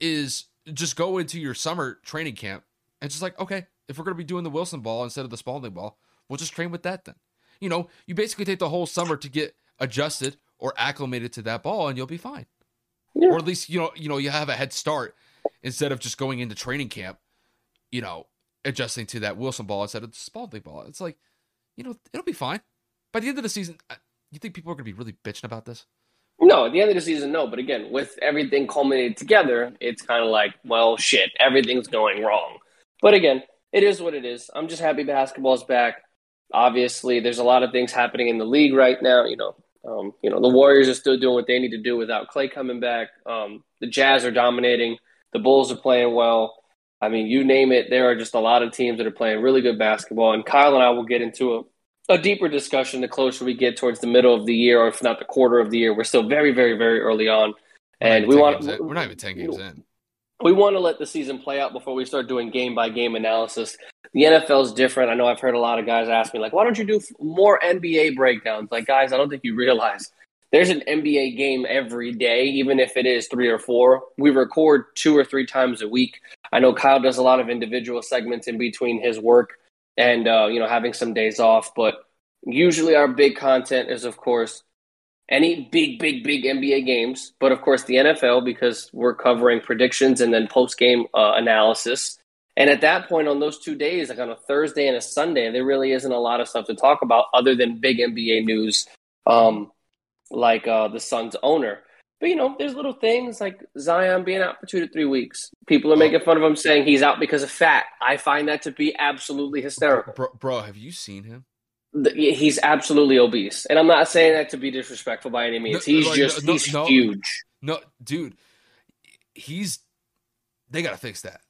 is just go into your summer training camp and just like, okay, if we're going to be doing the Wilson ball instead of the Spalding ball, we'll just train with that then. You know, you basically take the whole summer to get adjusted or acclimated to that ball and you'll be fine. Yeah. Or at least, you know, you know, you have a head start instead of just going into training camp, you know, adjusting to that Wilson ball instead of the Spalding ball. It's like, you know, it'll be fine. By the end of the season, you think people are going to be really bitching about this? No, at the end of the season, no. But again, with everything culminated together, it's kind of like, well, shit, everything's going wrong. But again, it is what it is. I'm just happy basketball's back. Obviously, there's a lot of things happening in the league right now. You know, um, you know, the Warriors are still doing what they need to do without Clay coming back. Um, the Jazz are dominating. The Bulls are playing well. I mean, you name it. There are just a lot of teams that are playing really good basketball. And Kyle and I will get into a a deeper discussion the closer we get towards the middle of the year, or if not the quarter of the year. We're still very, very, very early on, and we want we're not even ten games in. We want to let the season play out before we start doing game by game analysis. The NFL is different. I know I've heard a lot of guys ask me like, "Why don't you do more NBA breakdowns?" Like, guys, I don't think you realize there's an NBA game every day, even if it is three or four. We record two or three times a week. I know Kyle does a lot of individual segments in between his work and uh, you know having some days off. But usually our big content is, of course, any big, big, big NBA games, but of course the NFL because we're covering predictions and then post game uh, analysis. And at that point, on those two days, like on a Thursday and a Sunday, there really isn't a lot of stuff to talk about other than big NBA news, um, like uh, the Suns owner. But you know, there's little things like Zion being out for two to three weeks. People are making fun of him saying he's out because of fat. I find that to be absolutely hysterical. Bro, bro have you seen him? He's absolutely obese, and I'm not saying that to be disrespectful by any means. No, he's like, just no, he's no, huge. No, dude, he's they gotta fix that.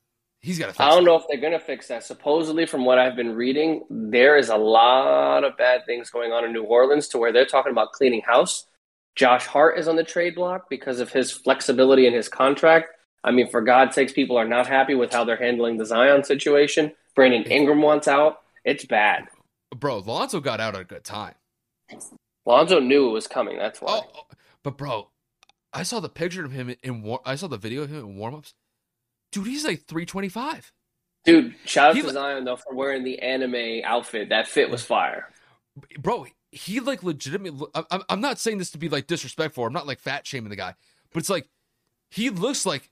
He's got to. I don't know if they're to fix that. Supposedly, from what I've been reading, there is a lot of bad things going on in New Orleans to where they're talking about cleaning house. Josh Hart is on the trade block because of his flexibility in his contract. I mean, for God's sakes, people are not happy with how they're handling the Zion situation. Brandon Ingram wants out. It's bad. Bro, Lonzo got out at a good time. Lonzo knew it was coming. That's why. Oh, oh, but bro, I saw the picture of him in war. I saw the video of him in warmups. Dude, he's like three twenty five. Dude, shout out he, to Zion though for wearing the anime outfit. That fit was fire. Bro, he like legitimately. I'm, I'm not saying this to be like disrespectful. I'm not like fat shaming the guy, but it's like he looks like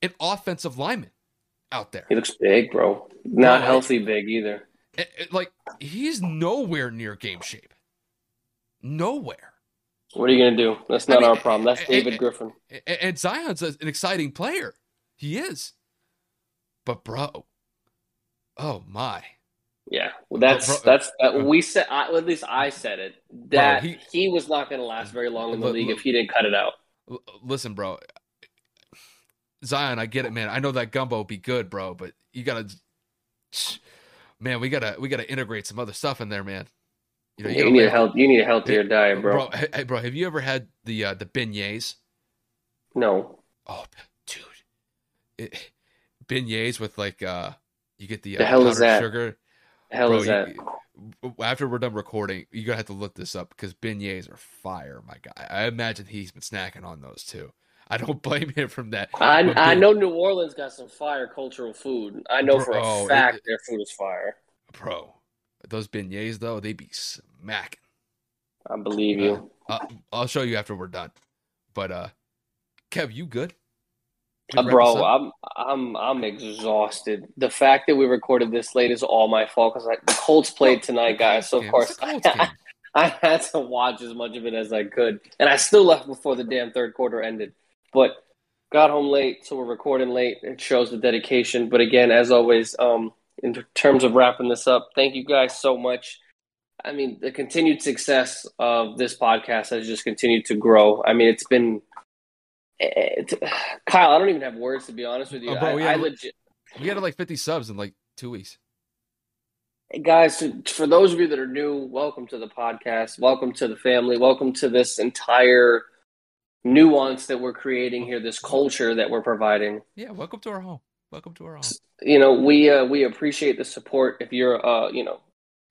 an offensive lineman out there. He looks big, bro. Not bro, healthy big either. It, it, like he's nowhere near game shape. Nowhere. What are you gonna do? That's not I mean, our problem. That's eh, David and, Griffin. And Zion's an exciting player. He is. But bro, oh my. Yeah, well, that's bro, that's uh, we said. I, at least I said it that bro, he, he, was not going to last very long in the l- league l- if he didn't cut it out. L- listen, bro, Zion, I get it, man. I know that gumbo be good, bro, but you gotta, man, we gotta we gotta integrate some other stuff in there, man. You know, you, you need a health. You need a healthier hey, diet, bro. Bro, hey, bro, have you ever had the uh, the beignets? No. Oh, dude, it, beignets with like uh, you get the, the uh, hell is that? sugar. Hell bro, is that? You, after we're done recording, you're gonna have to look this up because beignets are fire, my guy. I imagine he's been snacking on those too. I don't blame him from that. I, I know New Orleans got some fire cultural food. I know bro, for a fact it, their food is fire. Bro, those beignets though, they be smacking. I believe you. Uh, I'll show you after we're done. But uh, Kev, you good? Uh, bro, I'm I'm I'm exhausted. The fact that we recorded this late is all my fault because the Colts played tonight, guys. So of course I, I had to watch as much of it as I could, and I still left before the damn third quarter ended. But got home late, so we're recording late. It shows the dedication. But again, as always, um, in terms of wrapping this up, thank you guys so much. I mean, the continued success of this podcast has just continued to grow. I mean, it's been. It, Kyle, I don't even have words to be honest with you. Oh, bro, we, I, had, I legit, we had like 50 subs in like two weeks. Guys, for those of you that are new, welcome to the podcast. Welcome to the family. Welcome to this entire nuance that we're creating here, this culture that we're providing. Yeah, welcome to our home. Welcome to our home. You know, we uh, we appreciate the support. If you're, uh, you know,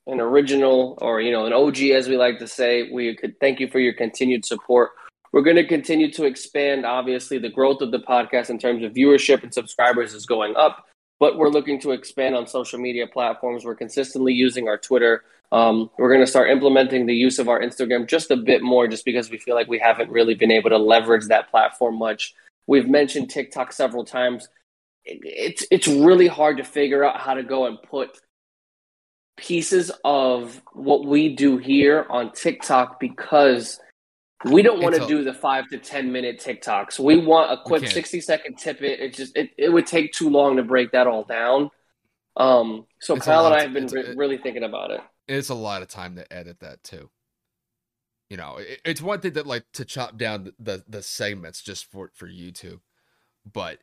an original or you know an OG, as we like to say, we could thank you for your continued support. We're going to continue to expand. Obviously, the growth of the podcast in terms of viewership and subscribers is going up, but we're looking to expand on social media platforms. We're consistently using our Twitter, um, we're going to start implementing the use of our Instagram just a bit more, just because we feel like we haven't really been able to leverage that platform much. We've mentioned TikTok several times. It's it's really hard to figure out how to go and put pieces of what we do here on TikTok because we don't want to do the five to ten minute TikToks. We want a quick sixty second tip. It it just it, it would take too long to break that all down. Um, so it's Kyle and I have been re- really thinking about it it's a lot of time to edit that too. You know, it, it's one thing that like to chop down the, the, the segments just for for YouTube, but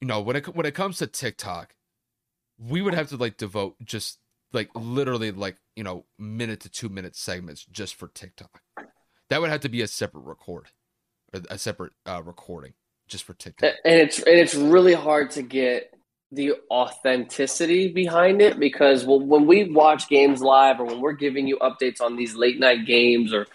you know when it when it comes to TikTok, we would have to like devote just like literally like you know minute to two minute segments just for TikTok. That would have to be a separate record, a separate uh, recording just for TikTok. And it's and it's really hard to get the authenticity behind it because well, when we watch games live or when we're giving you updates on these late night games or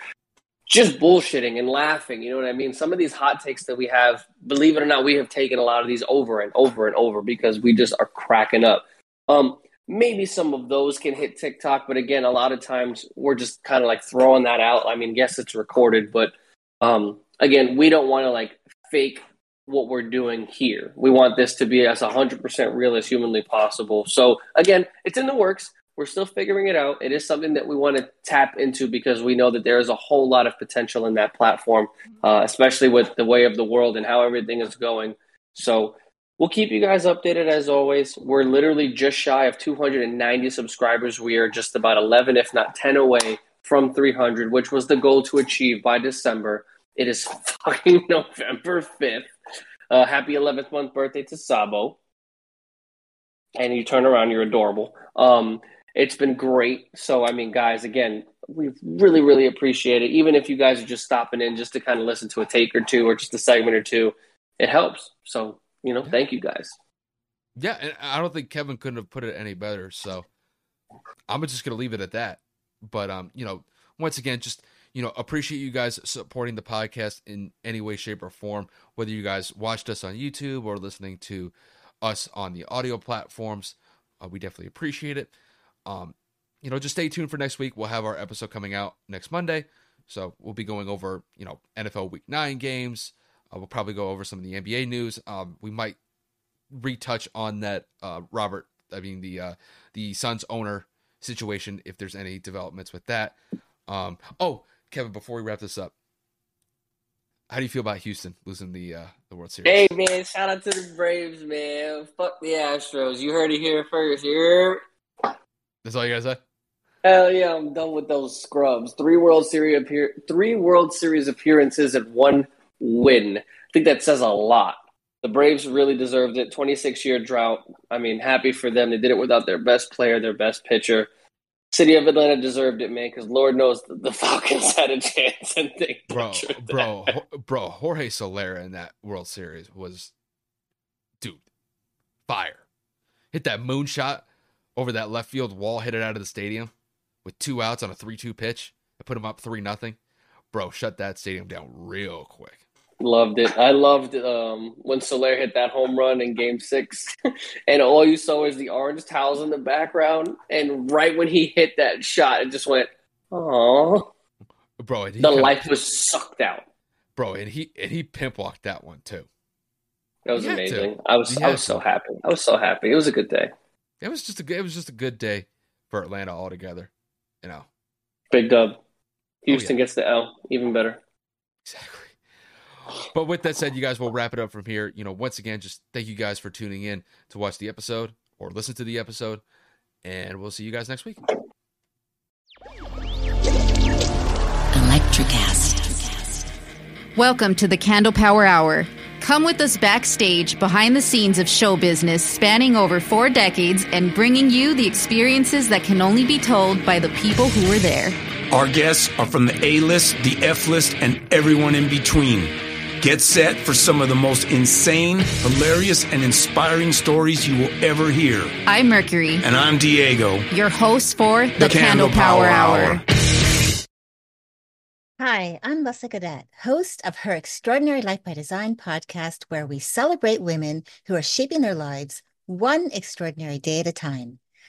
just bullshitting and laughing, you know what I mean? Some of these hot takes that we have, believe it or not, we have taken a lot of these over and over and over because we just are cracking up. Um, maybe some of those can hit TikTok, but again, a lot of times we're just kind of like throwing that out. I mean, yes, it's recorded, but um, again, we don't want to like fake what we're doing here. We want this to be as 100% real as humanly possible. So, again, it's in the works. We're still figuring it out. It is something that we want to tap into because we know that there is a whole lot of potential in that platform, uh, especially with the way of the world and how everything is going. So, we'll keep you guys updated as always. We're literally just shy of 290 subscribers. We are just about 11, if not 10 away from 300, which was the goal to achieve by December. It is fucking November 5th. Uh, happy 11th month birthday to Sabo. and you turn around, you're adorable. Um, it's been great. So, I mean, guys, again, we really, really appreciate it. Even if you guys are just stopping in just to kind of listen to a take or two or just a segment or two, it helps. So, you know, thank you guys. Yeah, and I don't think Kevin couldn't have put it any better. So I'm just gonna leave it at that. But um, you know, once again, just you know, appreciate you guys supporting the podcast in any way, shape, or form. Whether you guys watched us on YouTube or listening to us on the audio platforms, uh, we definitely appreciate it. Um, you know, just stay tuned for next week. We'll have our episode coming out next Monday. So we'll be going over, you know, NFL Week Nine games. Uh, we'll probably go over some of the NBA news. Um, we might retouch on that uh, Robert, I mean the uh, the Suns owner situation if there's any developments with that. Um, oh, Kevin, before we wrap this up, how do you feel about Houston losing the uh, the World Series? Hey man, shout out to the Braves, man. Fuck the Astros. You heard it here first. Here. That's all you guys say. Hell yeah, I'm done with those scrubs. Three World Series appear, three World Series appearances and one win. I think that says a lot. The Braves really deserved it. 26 year drought. I mean, happy for them. They did it without their best player, their best pitcher. City of Atlanta deserved it, man, because Lord knows the, Falcons had a chance and they bro, bro, bro. Jorge Solera in that World Series was, dude, fire. Hit that moonshot over that left field wall, hit it out of the stadium with two outs on a three-two pitch. I put him up three nothing. Bro, shut that stadium down real quick. Loved it. I loved um, when Soler hit that home run in Game Six, and all you saw was the orange towels in the background. And right when he hit that shot, it just went, "Oh, bro!" the life was sucked out, bro. And he and he pimp walked that one too. That was amazing. To. I was I was so happy. I was so happy. It was a good day. It was just a it was just a good day for Atlanta altogether. You know, big dub. Houston oh, yeah. gets the L. Even better. Exactly. But with that said, you guys will wrap it up from here. You know, once again, just thank you guys for tuning in to watch the episode or listen to the episode. And we'll see you guys next week. Electricast. Welcome to the Candle Power Hour. Come with us backstage behind the scenes of show business spanning over four decades and bringing you the experiences that can only be told by the people who were there. Our guests are from the A list, the F list, and everyone in between. Get set for some of the most insane, hilarious, and inspiring stories you will ever hear. I'm Mercury. And I'm Diego. Your host for The, the Candle, Candle, Power, Power Hour. Hour. Hi, I'm Lessa Cadet, host of her Extraordinary Life by Design podcast, where we celebrate women who are shaping their lives one extraordinary day at a time.